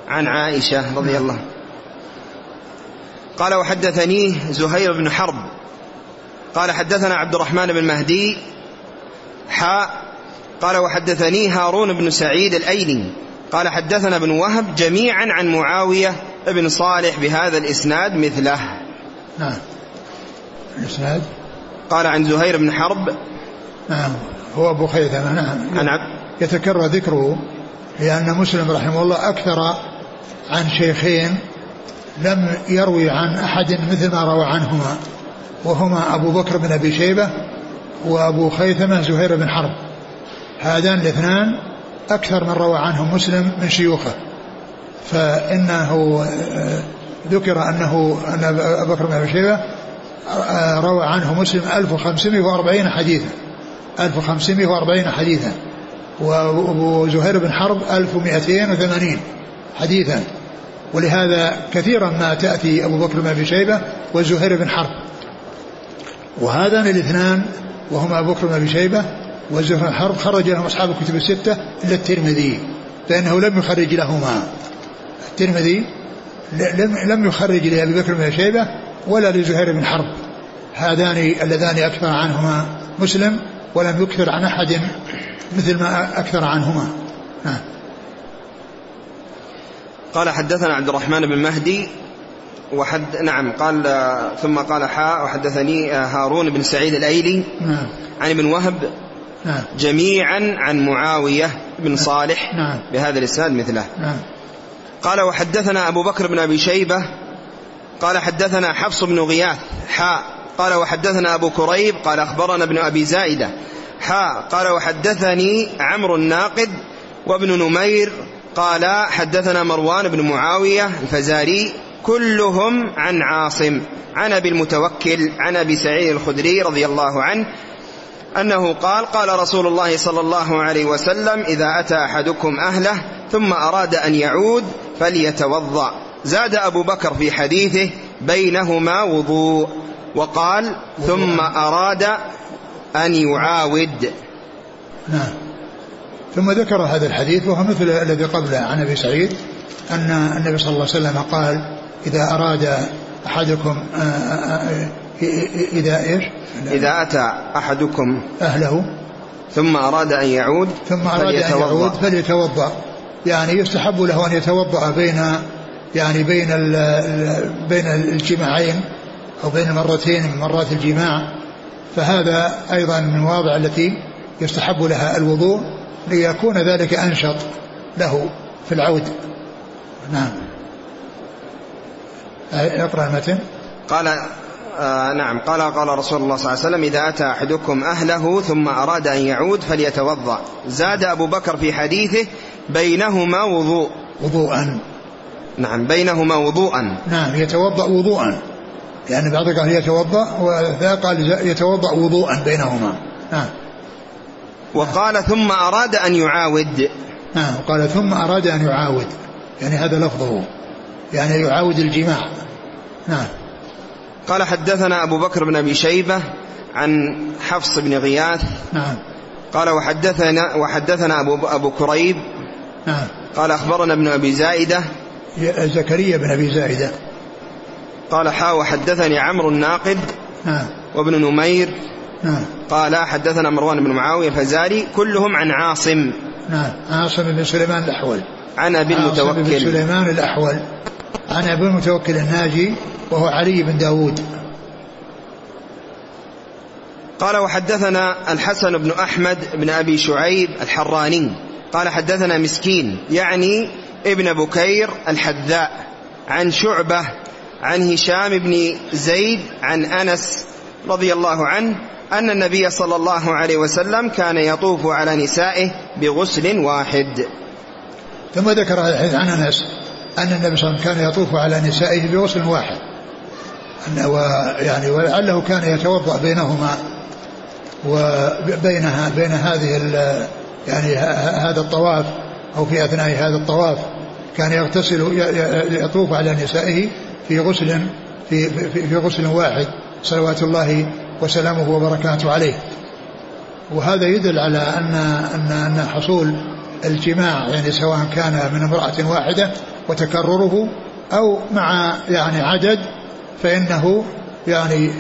عن عائشة رضي نعم. الله. قال وحدثنيه زهير بن حرب. قال حدثنا عبد الرحمن بن مهدي حاء قال وحدثني هارون بن سعيد الأيلي. قال حدثنا ابن وهب جميعا عن معاوية بن صالح بهذا الإسناد مثله. نعم. الإسناد قال عن زهير بن حرب. نعم هو أبو خيثمة نعم. عن عبد يتكرر ذكره لأن مسلم رحمه الله أكثر عن شيخين لم يروي عن أحد مثل ما روى عنهما وهما أبو بكر بن أبي شيبة وأبو خيثمة زهير بن حرب. هذان الاثنان أكثر من روى عنهم مسلم من شيوخه. فإنه آه، ذكر أنه أن أبو بكر بن أبي شيبة روى عنه مسلم 1540 حديثا. 1540 حديثا. وزهير بن حرب 1280 حديثا. ولهذا كثيرا ما تأتي أبو بكر بن أبي شيبة وزهير بن حرب. وهذان الاثنان وهما أبو بكر بن أبي شيبة وزهير بن حرب خرج لهم أصحاب الكتب الستة إلا الترمذي فإنه لم يخرج لهما. الترمذي لم لم يخرج لأبي بكر بن أبي شيبة ولا لزهير بن حرب. هذان اللذان أكثر عنهما مسلم ولم يكثر عن أحد مثل ما أكثر عنهما. نعم قال حدثنا عبد الرحمن بن مهدي وحد نعم قال ثم قال حاء وحدثني هارون بن سعيد الأيلي نعم. عن ابن وهب نعم. جميعا عن معاوية بن صالح نعم. بهذا الإسناد مثله. نعم. قال وحدثنا أبو بكر بن أبي شيبة قال حدثنا حفص بن غياث حاء قال وحدثنا أبو كريب قال أخبرنا ابن أبي زائدة حاء قال وحدثني عمرو الناقد وابن نمير قال حدثنا مروان بن معاوية الفزاري كلهم عن عاصم عن أبي المتوكل عن أبي سعيد الخدري رضي الله عنه أنه قال قال رسول الله صلى الله عليه وسلم إذا أتى أحدكم أهله ثم أراد أن يعود فليتوضأ. زاد أبو بكر في حديثه بينهما وضوء وقال ثم أراد أن يعاود. نعم. ثم ذكر هذا الحديث وهو مثل الذي قبله عن أبي سعيد أن النبي صلى الله عليه وسلم قال إذا أراد أحدكم آه، آه، آه، إذا إيش؟ إذا أتى أحدكم أهله. ثم أراد أن يعود ثم أن فليتوضأ. يعود فليتوضأ. يعني يستحب له أن يتوضأ بين يعني بين بين الجماعين أو بين مرتين من مرات الجماع فهذا أيضا من المواضع التي يستحب لها الوضوء ليكون ذلك أنشط له في العود. نعم. اقرأ المتن. قال آه نعم. قال قال رسول الله صلى الله عليه وسلم إذا أتى أحدكم أهله ثم أراد أن يعود فليتوضأ. زاد أبو بكر في حديثه بينهما وضوء. وضوءا. نعم بينهما وضوءا. نعم يتوضأ وضوءا. يعني بعض قال والثاني قال يتوضأ وضوءا بينهما. نعم. وقال ثم أراد أن يعاود. نعم قال ثم أراد أن يعاود. يعني هذا لفظه. يعني يعاود الجماع. نعم. قال حدثنا أبو بكر بن أبي شيبة عن حفص بن غياث. نعم. قال وحدثنا وحدثنا أبو, أبو كريب. نعم. قال أخبرنا ابن أبي زائدة زكريا بن أبي زائدة قال حا وحدثني عمرو الناقد نعم وابن نمير. نعم قال حدثنا مروان بن معاوية الفزاري كلهم عن عاصم. نعم عاصم بن سليمان الأحول. عن أبي عاصم بن المتوكل. سليمان الأحول. عن أبي المتوكل الناجي وهو علي بن داود. قال وحدثنا الحسن بن أحمد بن أبي شعيب الحراني. قال حدثنا مسكين يعني ابن بكير الحذاء عن شعبة عن هشام بن زيد عن أنس رضي الله عنه أن النبي صلى الله عليه وسلم كان يطوف على نسائه بغسل واحد. ثم ذكر الحديث عن أنس أن النبي صلى الله عليه وسلم كان يطوف على نسائه بغسل واحد. أن ويعني ولعله كان يتوضأ بينهما وبينها بين هذه يعني هذا الطواف. أو في أثناء هذا الطواف كان يغتسل يطوف على نسائه في غسل في, في, في غسل واحد صلوات الله وسلامه وبركاته عليه. وهذا يدل على أن أن أن حصول الجماع يعني سواء كان من امرأة واحدة وتكرره أو مع يعني عدد فإنه يعني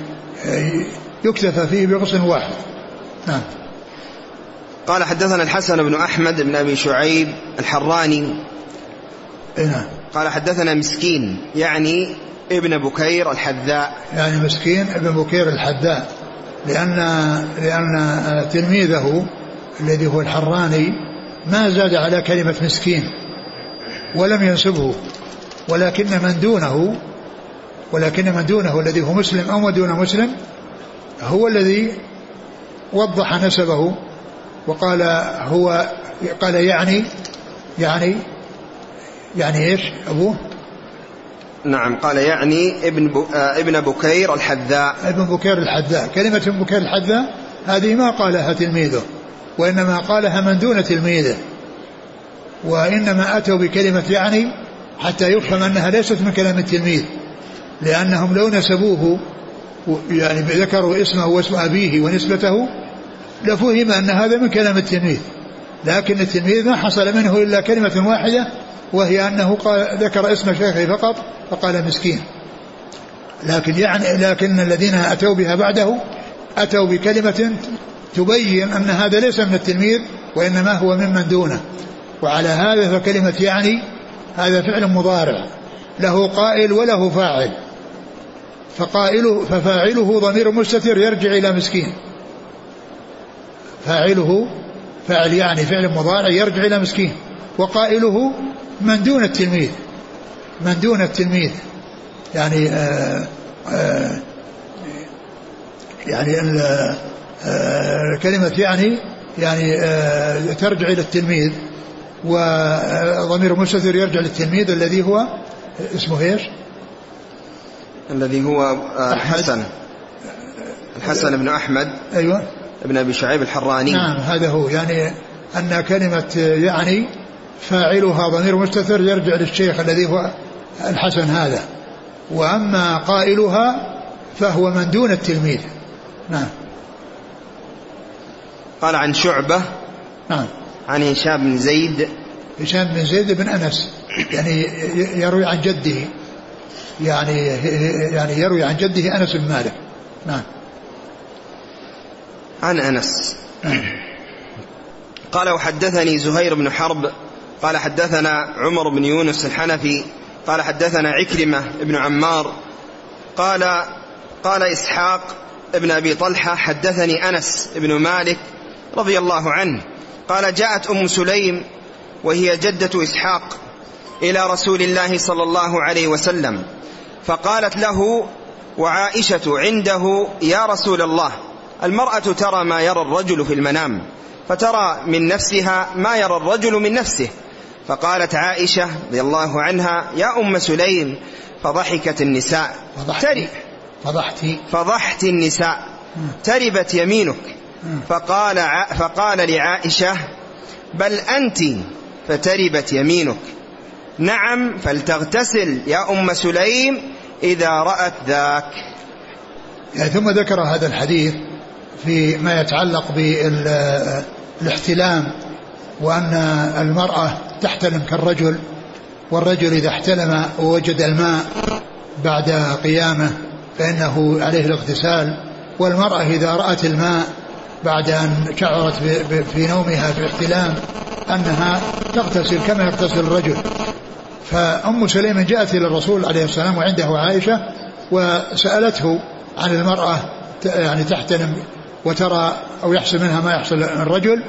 يكتفى فيه بغسل واحد. نعم. قال حدثنا الحسن بن أحمد بن أبي شعيب الحراني. إيه نعم. قال حدثنا مسكين يعني ابن بكير الحذاء. يعني مسكين ابن بكير الحداء لأن لأن تلميذه الذي هو الحراني ما زاد على كلمة مسكين ولم ينسبه ولكن من دونه ولكن من دونه الذي هو مسلم أو من دون مسلم هو الذي وضح نسبه وقال هو قال يعني يعني يعني إيش أبوه؟ نعم قال يعني ابن, ب... آه ابن بكير الحذاء. ابن بكير الحذاء. كلمة ابن بكير الحذاء هذه ما قالها تلميذه وإنما قالها من دون تلميذه وإنما أتوا بكلمة يعني حتى يفهم أنها ليست من كلام التلميذ لأنهم لو نسبوه يعني ذكروا اسمه واسم أبيه ونسبته لفهم أن هذا من كلام التلميذ لكن التلميذ ما حصل منه إلا كلمة واحدة وهي أنه قال ذكر اسم شيخه فقط فقال مسكين. لكن يعني لكن الذين أتوا بها بعده أتوا بكلمة تبين أن هذا ليس من التلميذ وإنما هو ممن دونه. وعلى هذا فكلمة يعني هذا فعل مضارع له قائل وله فاعل. فقائله ففاعله ضمير مستتر يرجع إلى مسكين. فاعله فاعل يعني فعل مضارع يرجع إلى مسكين. وقائله من دون التلميذ من دون التلميذ. يعني آآ آه، آآ آه، يعني آه، كلمة يعني يعني ترجع إلى التلميذ. وضمير مستتر يرجع للتلميذ الذي هو اسمه إيش؟ الذي هو الحسن. الحسن بن أحمد. أيوة. ابن أبي شعيب الحراني. نعم هذا هو. يعني أن كلمة يعني فاعلها ضمير مستتر يرجع للشيخ الذي هو الحسن هذا. وأما قائلها فهو من دون التلميذ. نعم. قال عن شعبة نعم. عن هشام بن زيد. هشام بن زيد بن أنس. يعني يروي عن جده. يعني يعني يروي عن جده أنس بن مالك. نعم. عن أنس. قال وحدثني زهير بن حرب. قال حدثنا عمر بن يونس الحنفي. قال حدثنا عكرمة بن عمار. قال قال إسحاق ابن أبي طلحة حدثني أنس بن مالك رضي الله عنه. قال جاءت أم سليم وهي جدة إسحاق إلى رسول الله صلى الله عليه وسلم فقالت له وعائشة عنده يا رسول الله. المرأة ترى ما يرى الرجل في المنام فترى من نفسها ما يرى الرجل من نفسه. فقالت عائشة رضي الله عنها يا أم سليم فضحكت النساء. فضحتي فضحتي فضحت. النساء. تربت يمينك. فقال فقال لعائشة بل أنت. فتربت يمينك. نعم فلتغتسل يا أم سليم إذا رأت ذاك. يعني ثم ذكر هذا الحديث فيما يتعلق بالاحتلام وأن المرأة تحتلم كالرجل والرجل إذا احتلم ووجد الماء بعد قيامه فإنه عليه الاغتسال والمرأة إذا رأت الماء بعد أن شعرت في نومها في احتلام أنها تغتسل كما يغتسل الرجل. فأم سليم جاءت إلى الرسول عليه السلام وعنده عائشة وسألته عن المرأة يعني تحتلم وترى أو يحصل منها ما يحصل الرجل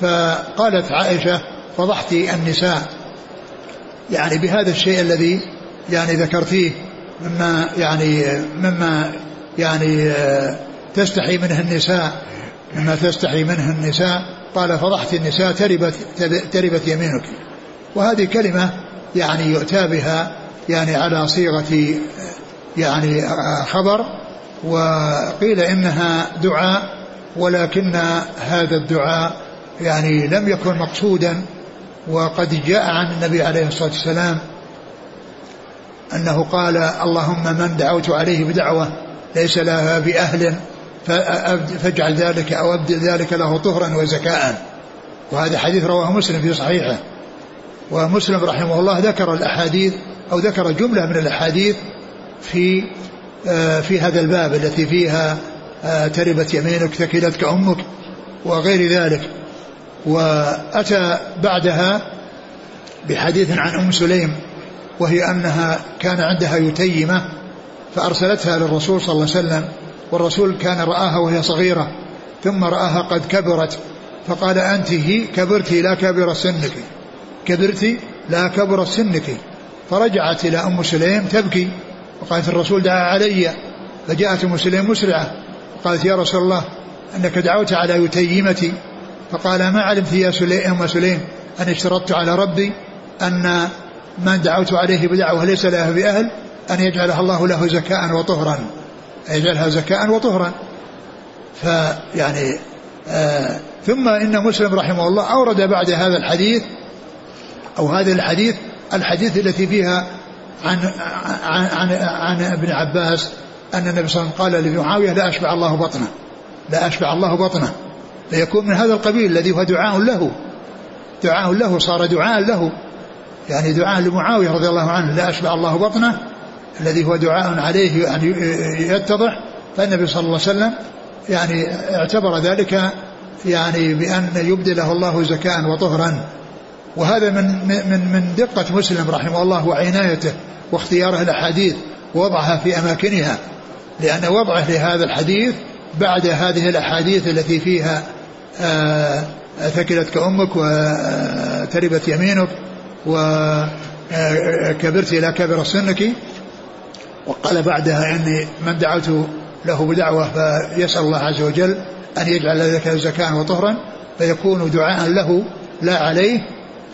فقالت عائشة فضحت النساء. يعني بهذا الشيء الذي يعني ذكرتيه مما يعني مما يعني تستحي منه النساء مما تستحي منه النساء. قال فضحت النساء تربت تربت يمينك. وهذه كلمة يعني يؤتى بها يعني على صيغة يعني خبر وقيل إنها دعاء ولكن هذا الدعاء يعني لم يكن مقصودا وقد جاء عن النبي عليه الصلاة والسلام أنه قال اللهم من دعوت عليه بدعوة ليس لها بأهل فاجعل ذلك أو أبدل ذلك له طهرا وزكاء. وهذا حديث رواه مسلم في صحيحه. ومسلم رحمه الله ذكر الأحاديث أو ذكر جملة من الأحاديث في في هذا الباب التي فيها آه، تربت يمينك ثكلتك أمك وغير ذلك. وأتى بعدها بحديث عن أم سليم وهي أنها كان عندها يتيمة فأرسلتها للرسول صلى الله عليه وسلم والرسول كان رآها وهي صغيرة ثم رآها قد كبرت فقال أنت هي كبرت لا كبر سنك كبرت لا كبر سنك. فرجعت إلى أم سليم تبكي وقالت الرسول دعا علي فجاءت أم سليم مسرعة. وقالت يا رسول الله أنك دعوت على يتيمتي. فقال ما علمت يا سليم أم سليم أن اشترطت على ربي أن من دعوت عليه بدعوة ليس لها بأهل أن يجعلها الله له زكاء وطهرا. يجعلها زكاء وطهرا. فيعني آه ثم إن مسلم رحمه الله أورد بعد هذا الحديث أو هذا الحديث الحديث التي فيها عن عن عن, عن ابن عباس أن النبي صلى الله عليه وسلم قال لمعاوية لا أشبع الله بطنه لا أشبع الله بطنه. فيكون من هذا القبيل الذي هو دعاء له دعاء له صار دعاء له. يعني دعاء لمعاوية رضي الله عنه لا أشبع الله بطنه الذي هو دعاء عليه أن يتضح. فالنبي صلى الله عليه وسلم يعني اعتبر ذلك يعني بأن يبدله الله زكاء وطهرا. وهذا من من من دقة مسلم رحمه الله وعنايته واختياره الأحاديث ووضعها في أماكنها لأن وضعه لهذا الحديث بعد هذه الأحاديث التي فيها آه ثكلتك أمك وتربت يمينك وكبرت إلى كبر سنك. وقال بعدها إني من دعوت له بدعوة فيسأل الله عز وجل أن يجعل ذلك زكاة وطهرا فيكون دعاء له لا عليه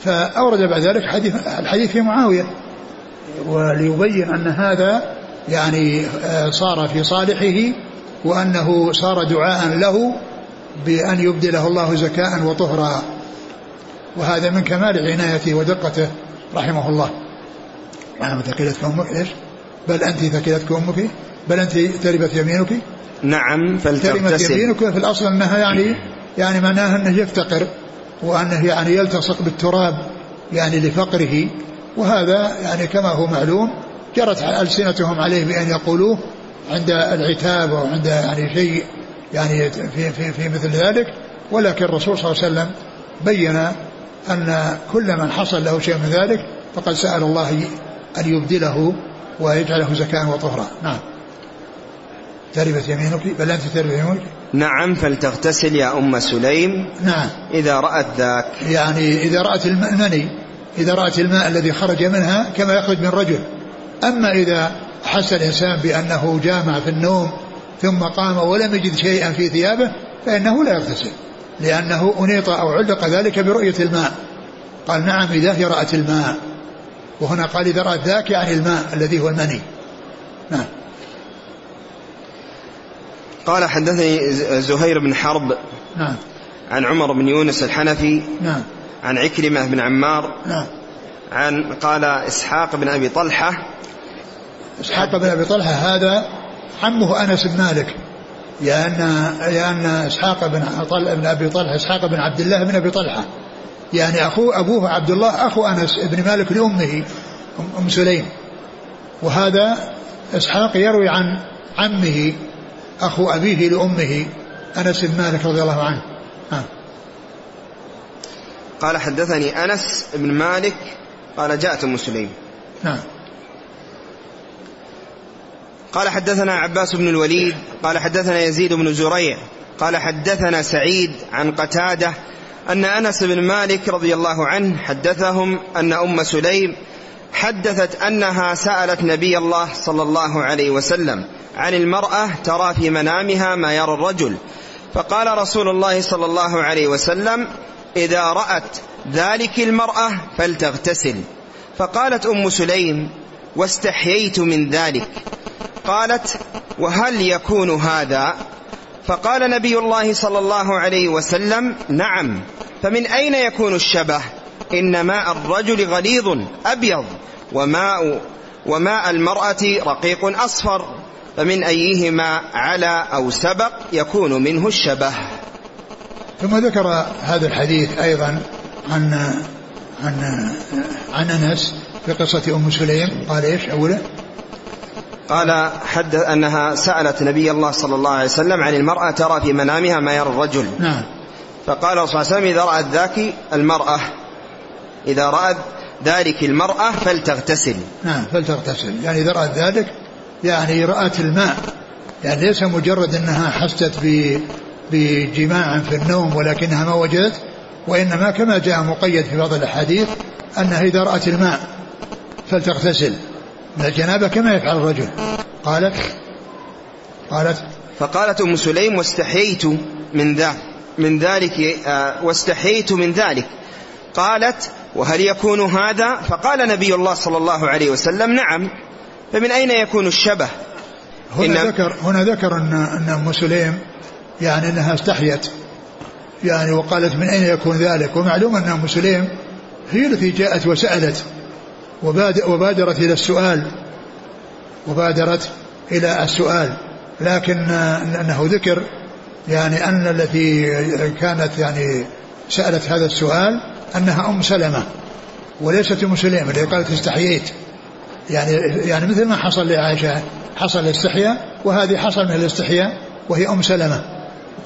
فأورد بعد ذلك حديث الحديث في معاوية. وليبين أن هذا يعني صار في صالحه وأنه صار دعاء له بأن يبدله الله زكاء وطهرا. وهذا من كمال عنايته ودقته رحمه الله. نعم ثقلتك أمك إيش؟ بل أنت ثقلتك أمك بل أنت تربت يمينك؟ نعم فلتغتسل. تربت يمينك في الأصل أنها يعني يعني معناها أنه يفتقر. وأنه يعني يلتصق بالتراب يعني لفقره وهذا يعني كما هو معلوم جرت ألسنتهم عليه بأن يقولوه عند العتاب أو عند يعني شيء يعني في, في, في مثل ذلك ولكن الرسول صلى الله عليه وسلم بين أن كل من حصل له شيء من ذلك فقد سأل الله أن يبدله ويجعله زكاة وطهرا. نعم. تربت يمينك؟ بل أنت تربت يمينك؟ نعم فلتغتسل يا أم سليم. نعم. إذا رأت ذاك. يعني إذا رأت المني إذا رأت الماء الذي خرج منها كما يخرج من رجل. أما إذا حس الإنسان بأنه جامع في النوم ثم قام ولم يجد شيئا في ثيابه فإنه لا يغتسل لأنه أنيط أو علق ذلك برؤية الماء. قال نعم إذا هي رأت الماء. وهنا قال إذا رأت ذاك يعني الماء الذي هو المني. نعم. قال حدثني زهير بن حرب نعم. عن عمر بن يونس الحنفي نعم. عن عكرمة بن عمار نعم. عن قال إسحاق بن أبي طلحة إسحاق بن أبي طلحة هذا عمه أنس بن مالك. لأن لأن إسحاق بن طل بن أبي طلحة إسحاق بن عبد الله بن أبي طلحة. يعني أخوه أبوه عبد الله أخو أنس بن مالك لأمه أم سليم. وهذا إسحاق يروي عن عمه. أخو أبيه لأمه أنس بن مالك رضي الله عنه. ها. قال حدثني أنس بن مالك قال جاءت أم سليم نعم. قال حدثنا عباس بن الوليد قال حدثنا يزيد بن زريع قال حدثنا سعيد عن قتادة أن أنس بن مالك رضي الله عنه حدثهم أن أم سليم حدثت أنها سألت نبي الله صلى الله عليه وسلم عن المرأة ترى في منامها ما يرى الرجل. فقال رسول الله صلى الله عليه وسلم إذا رأت ذلك المرأة فلتغتسل فقالت أم سليم واستحييت من ذلك قالت وهل يكون هذا؟ فقال نبي الله صلى الله عليه وسلم نعم فمن أين يكون الشبه؟ إن ماء الرجل غليظ أبيض وماء وماء المرأة رقيق أصفر فمن أيهما على أو سبق يكون منه الشبه. ثم ذكر هذا الحديث أيضا عن عن عن أنس في قصة أم سليم. قال إيش أوله؟ قال حدث أنها سألت نبي الله صلى الله عليه وسلم عن المرأة ترى في منامها ما يرى الرجل. نعم. فقال صلى الله عليه وسلم إذا رأت ذاك المرأة إذا رأت ذلك المرأة فلتغتسل. نعم فلتغتسل. يعني إذا رأت ذلك يعني رأت الماء. يعني ليس مجرد أنها حست بجماع في النوم ولكنها ما وجدت وإنما كما جاء مقيد في بعض الأحاديث أنها إذا رأت الماء فلتغتسل. من الجنابة كما يفعل الرجل. قالت قالت فقالت أم سليم واستحييت من ذا من ذلك آه واستحييت من ذلك. قالت وهل يكون هذا؟ فقال نبي الله صلى الله عليه وسلم نعم. فمن أين يكون الشبه؟ هنا ذكر هنا ذكر أن أن أم سليم يعني أنها استحيت. يعني وقالت من أين يكون ذلك؟ ومعلوم أن أم سليم هي التي جاءت وسألت وبادرت إلى السؤال. وبادرت إلى السؤال. لكن أنه ذكر يعني أن التي كانت يعني سألت هذا السؤال أنها أم سلمة وليست أم سليم اللي قالت استحييت. يعني يعني مثل ما حصل لعائشة حصل الاستحياء وهذه حصل من الاستحياء وهي أم سلمة.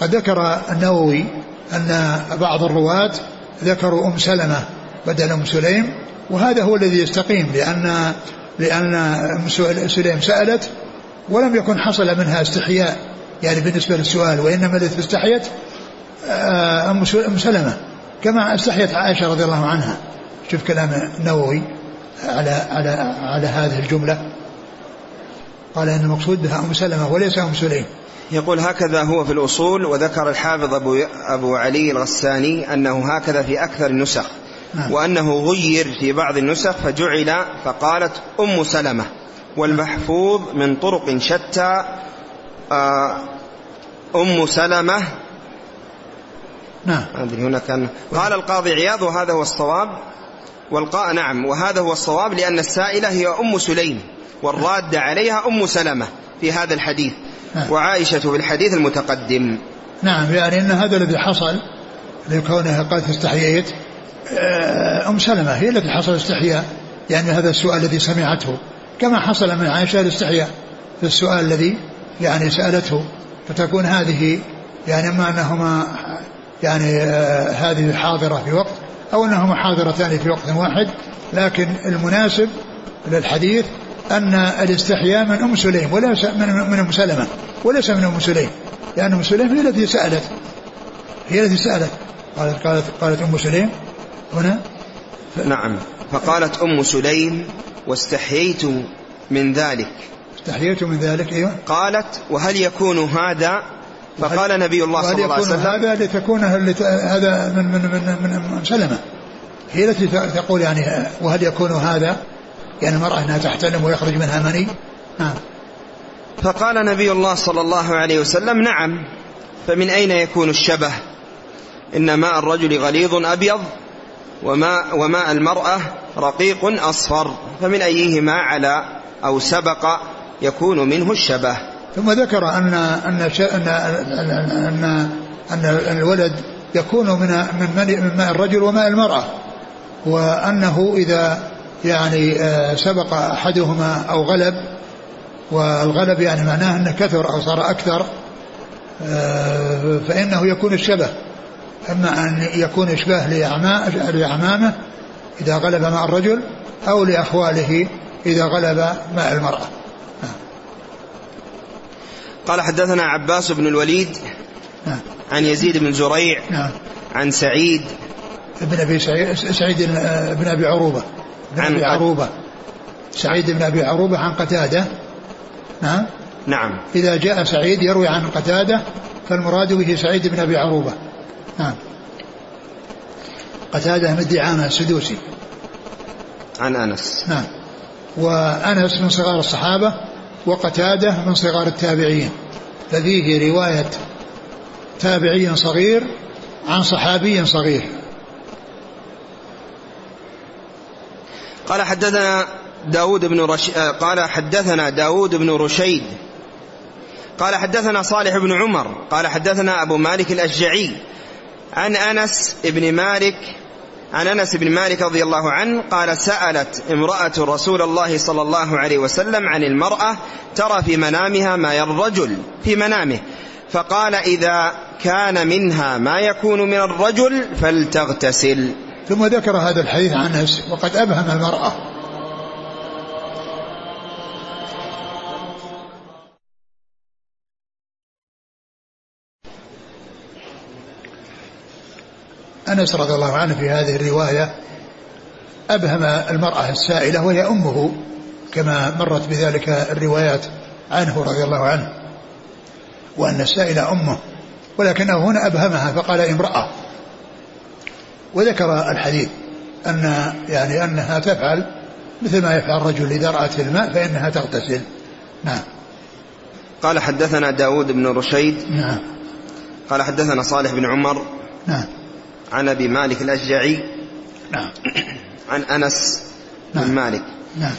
قد ذكر النووي أن بعض الرواة ذكروا أم سلمة بدل أم سليم وهذا هو الذي يستقيم لأن لأن أم سليم سألت ولم يكن حصل منها استحياء يعني بالنسبة للسؤال وإنما التي استحيت آه، أم سلمة. كما استحيت عائشة رضي الله عنها. شوف كلام النووي على على على هذه الجملة. قال إن المقصود بها أم سلمة وليس أم سليم. يقول هكذا هو في الأصول وذكر الحافظ أبو أبو علي الغساني أنه هكذا في أكثر النسخ. نعم. وأنه غير في بعض النسخ فجعل فقالت أم سلمة. والمحفوظ من طرق شتى آه، أم سلمة نعم. هنا كان قال القاضي عياض وهذا هو الصواب والقاء نعم وهذا هو الصواب لأن السائلة هي أم سليم والرادة عليها أم سلمة في هذا الحديث نعم. وعائشة في الحديث المتقدم. نعم يعني أن هذا الذي حصل لكونها قالت استحييت آه، أم سلمة هي التي حصل استحياء يعني هذا السؤال الذي سمعته. كما حصل من عائشة الاستحياء في السؤال الذي يعني سألته فتكون هذه يعني ما أنهما يعني آه هذه حاضرة في وقت أو أنهما حاضرتان في وقت واحد. لكن المناسب للحديث أن الاستحياء من أم سليم وليس من, من أم سلمة وليس من أم سليم. لأن أم سليم هي التي سألت. هي التي سألت. قالت قالت قالت أم سليم هنا. نعم. فقالت أم سليم واستحييت من ذلك. استحييت من ذلك أيوة. قالت وهل يكون هذا فقال نبي الله صلى الله عليه وسلم هذا لتكون هذا من من من من سلمة. هي التي تقول يعني وهل يكون هذا؟ يعني المرأة أنها تحتلم ويخرج منها مني. نعم. فقال نبي الله صلى الله عليه وسلم نعم. فمن أين يكون الشبه؟ إن ماء الرجل غليظ أبيض وماء, وماء المرأة رقيق أصفر. فمن أيهما على أو سبق يكون منه الشبه؟ ثم ذكر أن أن أن أن, أن الولد يكون من من من ماء الرجل وماء المرأة. وأنه إذا يعني آه، سبق أحدهما أو غلب والغلب يعني معناه أنه كثر أو صار أكثر آه، فإنه يكون الشبه. أما أن يكون إشباه لأعمامه إذا غلب ماء الرجل أو لأخواله إذا غلب ماء المرأة. قال حدثنا عباس بن الوليد نعم. عن يزيد بن زريع نعم. عن سعيد. بن أبي سعيد سعيد بن أبي عروبة. بن أبي عروبة. سعيد بن أبي عروبة عن قتادة. نعم نعم. إذا جاء سعيد يروي عن قتادة فالمراد به سعيد بن أبي عروبة. نعم. قتادة من دعامه السدوسي. عن أنس. نعم. وأنس من صغار الصحابة وقتاده من صغار التابعين ففيه رواية تابعي صغير عن صحابي صغير. قال حدثنا داود بن رش... آه، قال حدثنا داود بن رشيد. قال حدثنا صالح بن عمر قال حدثنا أبو مالك الأشجعي عن أنس بن مالك عن أنس بن مالك رضي الله عنه قال سألت امرأة رسول الله صلى الله عليه وسلم عن المرأة ترى في منامها ما يرى الرجل في منامه. فقال إذا كان منها ما يكون من الرجل فلتغتسل. ثم ذكر هذا الحديث عن أنس وقد أبهم المرأة. أنس رضي الله عنه في هذه الرواية أبهم المرأة السائلة وهي أمه كما مرت بذلك الروايات عنه رضي الله عنه وأن السائلة أمه ولكنه هنا أبهمها فقال امرأة. وذكر الحديث أن يعني أنها تفعل مثل ما يفعل الرجل إذا رأت الماء فإنها تغتسل. نعم. قال حدثنا داود بن رشيد. نعم. قال حدثنا صالح بن عمر. نعم. عن أبي مالك الأشجعي نعم. عن أنس بن نعم. مالك. نعم.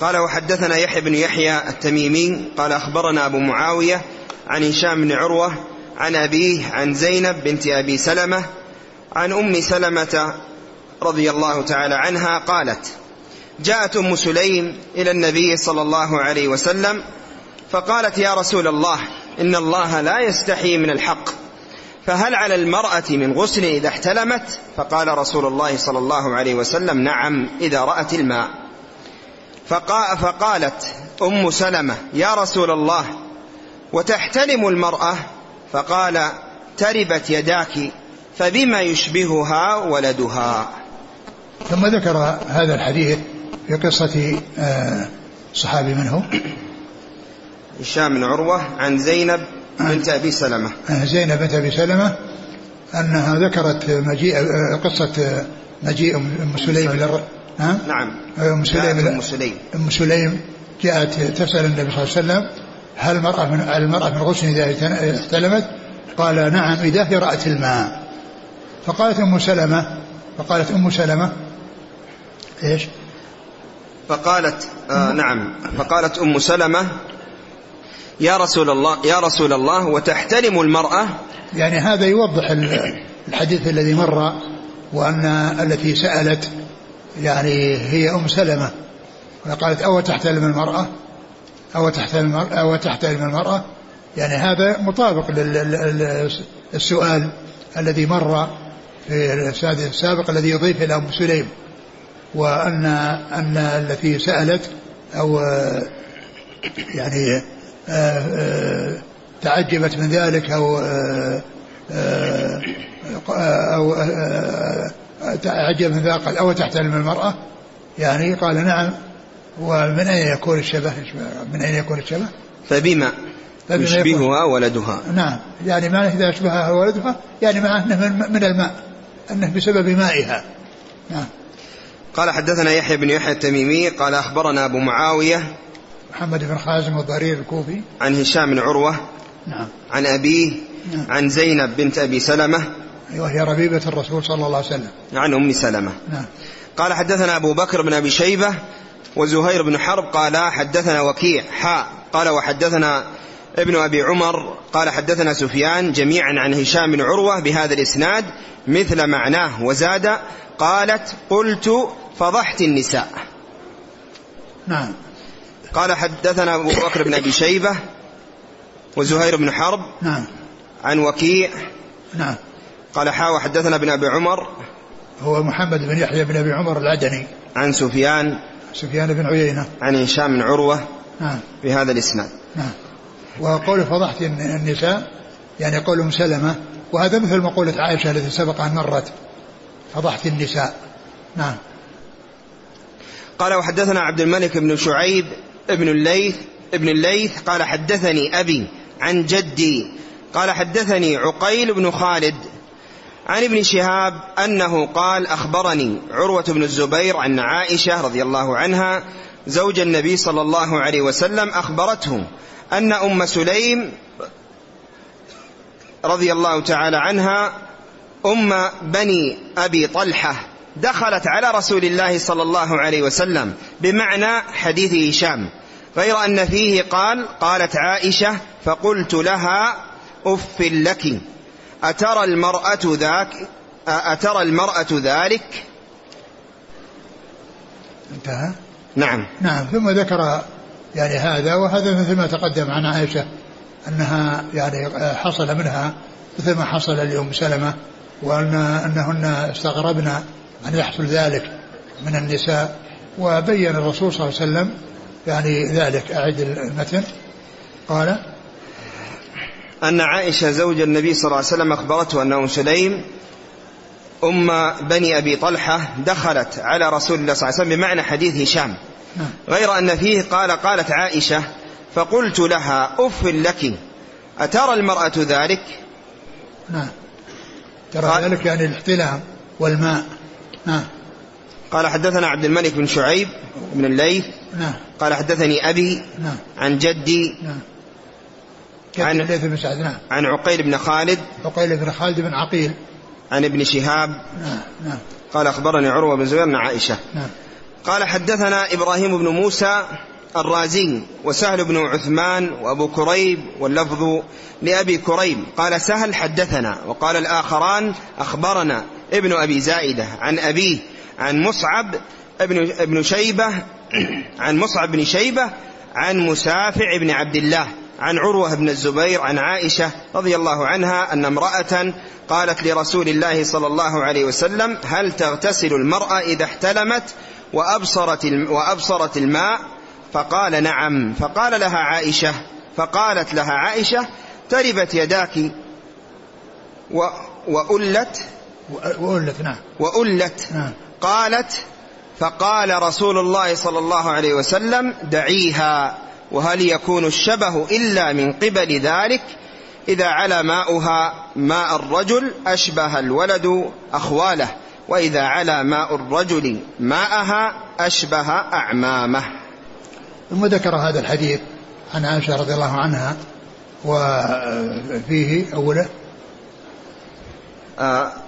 قال وحدثنا يحيى بن يحيى التميمي قال أخبرنا أبو معاوية عن هشام بن عروة عن أبيه عن زينب بنت أبي سلمة عن أم سلمة رضي الله تعالى عنها قالت جاءت أم سليم إلى النبي صلى الله عليه وسلم فقالت يا رسول الله إن الله لا يستحي من الحق. فهل على المرأة من غسل إذا احتلمت؟ فقال رسول الله صلى الله عليه وسلم نعم إذا رأت الماء. فقا فقالت أم سلمة يا رسول الله وتحتلم المرأة؟ فقال تربت يداك فبما يشبهها ولدها؟ ثم ذكر هذا الحديث في قصة آه، صحابي منه. هشام بن عروة عن زينب بنت أبي سلمة زينب بنت أبي سلمة أنها ذكرت مجيء قصة مجيء أم سليم إلى ها؟ نعم أم سليم أم سليم أم سليم جاءت تسأل النبي صلى الله عليه وسلم هل المرأة من المرأة من غسل إذا احتلمت؟ قال نعم إذا هي رأت الماء فقالت أم سلمة فقالت أم سلمة إيش؟ فقالت آه نعم فقالت أم سلمة يا رسول الله يا رسول الله وتحتلم المرأة. يعني هذا يوضح ال- الحديث الذي مر وأن التي سألت يعني هي أم سلمة. فقالت أو تحتلم المرأة؟ أو تحتلم المرأة؟ أو تحتلم المرأة؟ يعني هذا مطابق للسؤال الذي مر في السادس السابق الذي يضيف إلى أم سليم وأن أن التي سألت أو يعني تعجبت من ذلك أو آه، آه، أو آه، آه، تعجب من ذلك قال أو تحتلم المرأة؟ يعني قال نعم. ومن أين يكون الشبه؟ من أين يكون الشبه؟ فبما يشبهها ولدها. نعم. يعني معنى إذا أشبهها ولدها يعني معناه أنه من, من الماء أنه بسبب مائها. نعم. قال حدثنا يحيى بن يحيى التميمي قال أخبرنا أبو معاوية محمد بن خازم الضرير الكوفي. عن هشام بن عروة. نعم. عن أبيه. نعم. عن زينب بنت أبي سلمة. وهي ربيبة الرسول صلى الله عليه وسلم. عن أم سلمة. نعم. قال حدثنا أبو بكر بن أبي شيبة وزهير بن حرب قال حدثنا وكيع حاء. قال وحدثنا ابن أبي عمر. قال حدثنا سفيان جميعا عن هشام بن عروة بهذا الإسناد مثل معناه وزاد قالت قلت فضحت النساء. نعم. قال حدثنا أبو بكر بن أبي شيبة وزهير بن حرب نعم. عن وكيع نعم. قال حاء وحدثنا ابن أبي عمر هو محمد بن يحيى بن أبي عمر العدني. عن سفيان سفيان بن عيينة. عن هشام بن عروة نعم. بهذا الإسناد. نعم. وقول فضحت النساء يعني قول أم سلمة وهذا مثل مقولة عائشة التي سبق أن مرت. فضحت النساء. نعم. قال وحدثنا عبد الملك بن شعيب ابن الليث ابن الليث قال حدثني أبي عن جدي قال حدثني عقيل بن خالد عن ابن شهاب أنه قال أخبرني عروة بن الزبير عن عائشة رضي الله عنها زوج النبي صلى الله عليه وسلم أخبرته أن أم سليم رضي الله تعالى عنها أم بني أبي طلحة دخلت على رسول الله صلى الله عليه وسلم بمعنى حديث هشام غير أن فيه قال قالت عائشة فقلت لها أف لك أترى المرأة ذاك أترى المرأة ذلك؟ انتهى؟ نعم. نعم ثم ذكر يعني هذا وهذا مثل ما تقدم عن عائشة أنها يعني حصل منها مثل ما حصل لأم سلمة وأن أنهن استغربن أن يحصل ذلك من النساء وبين الرسول صلى الله عليه وسلم يعني ذلك. أعد المتن. قال أن عائشة زوج النبي صلى الله عليه وسلم أخبرته أن أم سليم أم بني أبي طلحة دخلت على رسول الله صلى الله عليه وسلم بمعنى حديث هشام. نعم. غير أن فيه قال قالت عائشة فقلت لها أف لك أترى المرأة ذلك؟ نعم. ترى ذلك يعني الاحتلام والماء. نعم. قال حدثنا عبد الملك بن شعيب بن الليث. نعم. قال حدثني أبي نعم. عن جدي نعم. عن- الليث بن سعد نعم. عن عقيل بن خالد. عقيل بن خالد بن عقيل. عن ابن شهاب. نعم نعم. قال أخبرني عروة بن زبير عن عائشة. نعم. قال حدثنا إبراهيم بن موسى الرازي وسهل بن عثمان وأبو كريب واللفظ لأبي كريب. قال سهل حدثنا وقال الآخران أخبرنا. ابن أبي زائدة عن أبيه عن مصعب ابن, ابن شيبة عن مصعب بن شيبة عن مسافع بن عبد الله عن عروة بن الزبير عن عائشة رضي الله عنها أن امرأة قالت لرسول الله صلى الله عليه وسلم هل تغتسل المرأة إذا احتلمت وأبصرت, وأبصرت الماء؟ فقال نعم. فقال لها عائشة فقالت لها عائشة تربت يداك و وألت نعم. وألت. نعم. قالت فقال رسول الله صلى الله عليه وسلم دعيها وهل يكون الشبه إلا من قبل ذلك؟ إذا على ماؤها ماء الرجل أشبه الولد أخواله. وإذا على ماء الرجل ماءها أشبه أعمامه. ثم ذكر هذا الحديث عن عائشة رضي الله عنها وفيه أوله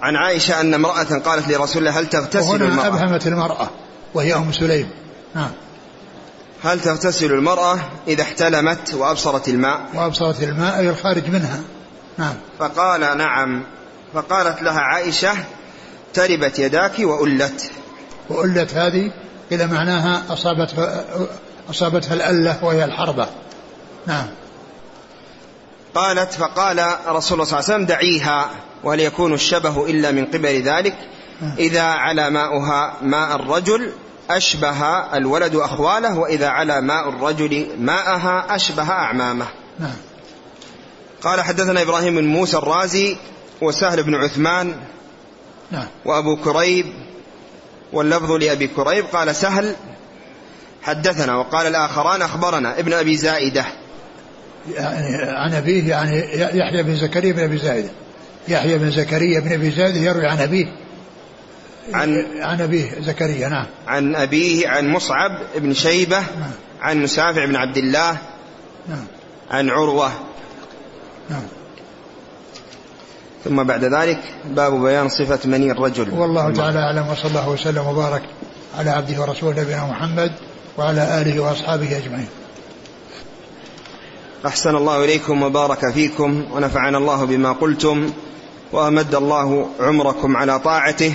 عن عائشة أن امرأة قالت لرسول الله هل تغتسل وهنا المرأة؟ أبهمت المرأة وهي أم سليم. نعم هل تغتسل المرأة إذا احتلمت وأبصرت الماء؟ وأبصرت الماء أي الخارج منها. نعم فقال نعم. فقالت لها عائشة تربت يداك وألت. وألت هذه إلى معناها أصابتها أصابتها الألة وهي الحربة. نعم قالت فقال رسول الله صلى الله عليه وسلم دعيها. وهل يكون الشبه إلا من قبل ذلك. إذا على ماؤها ماء الرجل أشبه الولد أخواله وإذا على ماء الرجل ماءها أشبه أعمامه. نعم. قال حدثنا إبراهيم بن موسى الرازي وسهل بن عثمان نعم. وأبو كريب واللفظ لأبي كريب. قال سهل حدثنا وقال الآخران أخبرنا ابن أبي زائدة. يعني عن أبيه يعني يحيى بن زكريا بن أبي زايد يحيى بن زكريا بن أبي زايد يروي عن أبيه. عن عن أبيه زكريا نعم. عن أبيه عن مصعب بن شيبة نعم. عن مسافع بن عبد الله نعم. عن عروة. نعم. ثم بعد ذلك باب بيان صفة مني الرجل. والله تعالى أعلم وصلى الله وسلم وبارك على عبده ورسوله نبينا محمد وعلى آله وأصحابه أجمعين. أحسن الله إليكم وبارك فيكم ونفعنا الله بما قلتم. وأمد الله عمركم على طاعته.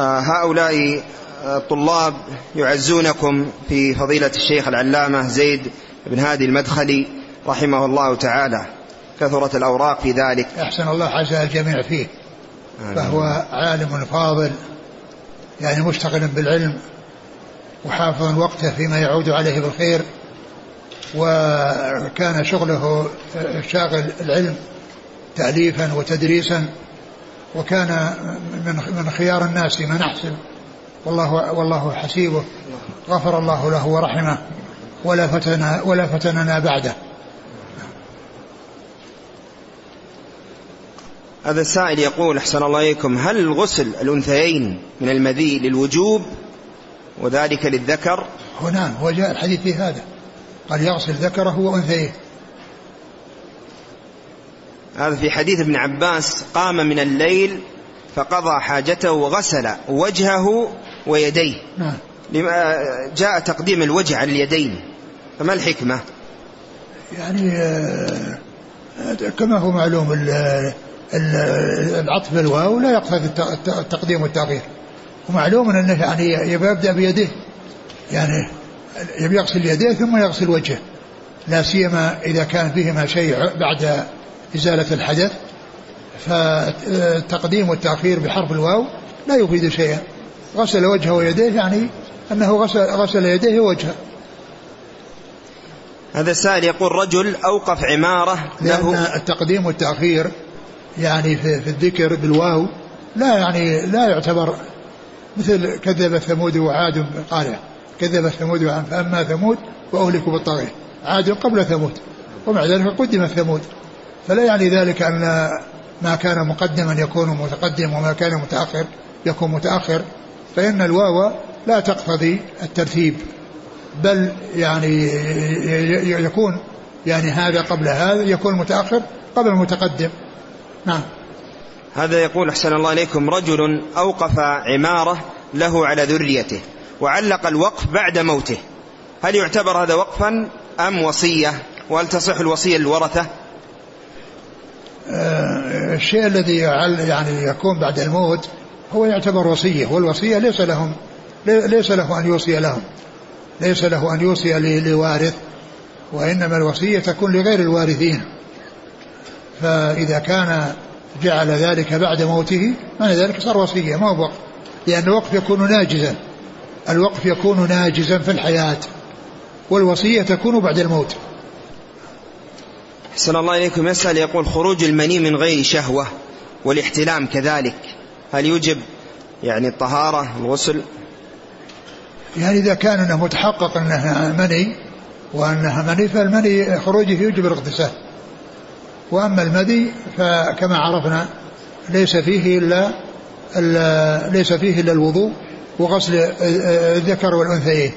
آه، هؤلاء آه، طلاب يعزونكم في فضيلة الشيخ العلامة زيد بن هادي المدخلي رحمه الله تعالى. كثرت الأوراق في ذلك. أحسن الله عزاء الجميع فيه. فهو عالم فاضل يعني مشتغل بالعلم وحافظ وقته فيما يعود عليه بالخير وكان شغله شاغل العلم. تأليفا وتدريسا وكان من من خيار الناس من أحسن والله والله حسيبه. غفر الله له ورحمه. ولا فتنا ولا فتننا بعده. هذا السائل يقول أحسن الله إليكم هل الغسل الأنثيين من المذي للوجوب وذلك للذكر؟ هنا هو جاء الحديث في هذا. قال يغسل ذكره وأنثيه. هذا في حديث ابن عباس قام من الليل فقضى حاجته وغسل وجهه ويديه. نعم. لما جاء تقديم الوجه على اليدين. فما الحكمة؟ يعني آه، كما هو معلوم ال- ال- العطف بالواو لا الت- التقديم والتأخير ومعلوم أنه يعني يبدأ بيده. يعني يبي يغسل يديه ثم يغسل وجهه. لا سيما إذا كان فيهما شيء بعد إزالة الحدث فالتقديم والتأخير بحرف الواو لا يفيد شيئا. غسل وجهه ويديه يعني أنه غسل غسل يديه ووجهه هذا السائل يقول رجل أوقف عمارة لأن له التقديم والتأخير يعني في, في الذكر بالواو لا يعني لا يعتبر مثل كذب ثمود وعاد قارع كذب ثمود وعاد فأما ثمود وأهلكوا بالطاغية عاد قبل ثمود ومع ذلك قدم ثمود. فلا يعني ذلك أن ما كان مقدما يكون متقدم وما كان متأخر يكون متأخر. فإن الواو لا تقتضي الترتيب بل يعني يكون يعني هذا قبل هذا يكون المتأخر قبل المتقدم. نعم. هذا يقول أحسن الله إليكم رجل أوقف عمارة له على ذريته وعلق الوقف بعد موته. هل يعتبر هذا وقفا أم وصية؟ وهل تصح الوصية للورثة؟ الشيء الذي يعني يكون بعد الموت هو يعتبر وصية والوصية ليس لهم ليس له أن يوصي لهم ليس له أن يوصي لوارث وإنما الوصية تكون لغير الوارثين. فإذا كان جعل ذلك بعد موته معنى ذلك صار وصية ما هو وقف لأن الوقف يكون ناجزا الوقف يكون ناجزا في الحياة والوصية تكون بعد الموت. أحسن الله إليكم. يسأل يقول خروج المني من غير شهوة والاحتلام كذلك. هل يوجب يعني الطهارة الغسل؟ يعني إذا كان أنه متحقق أنها مني وأنها مني فالمني خروجه يوجب الاغتسال. وأما المذي فكما عرفنا ليس فيه إلا, إلا ليس فيه إلا الوضوء وغسل الذكر والأنثيين.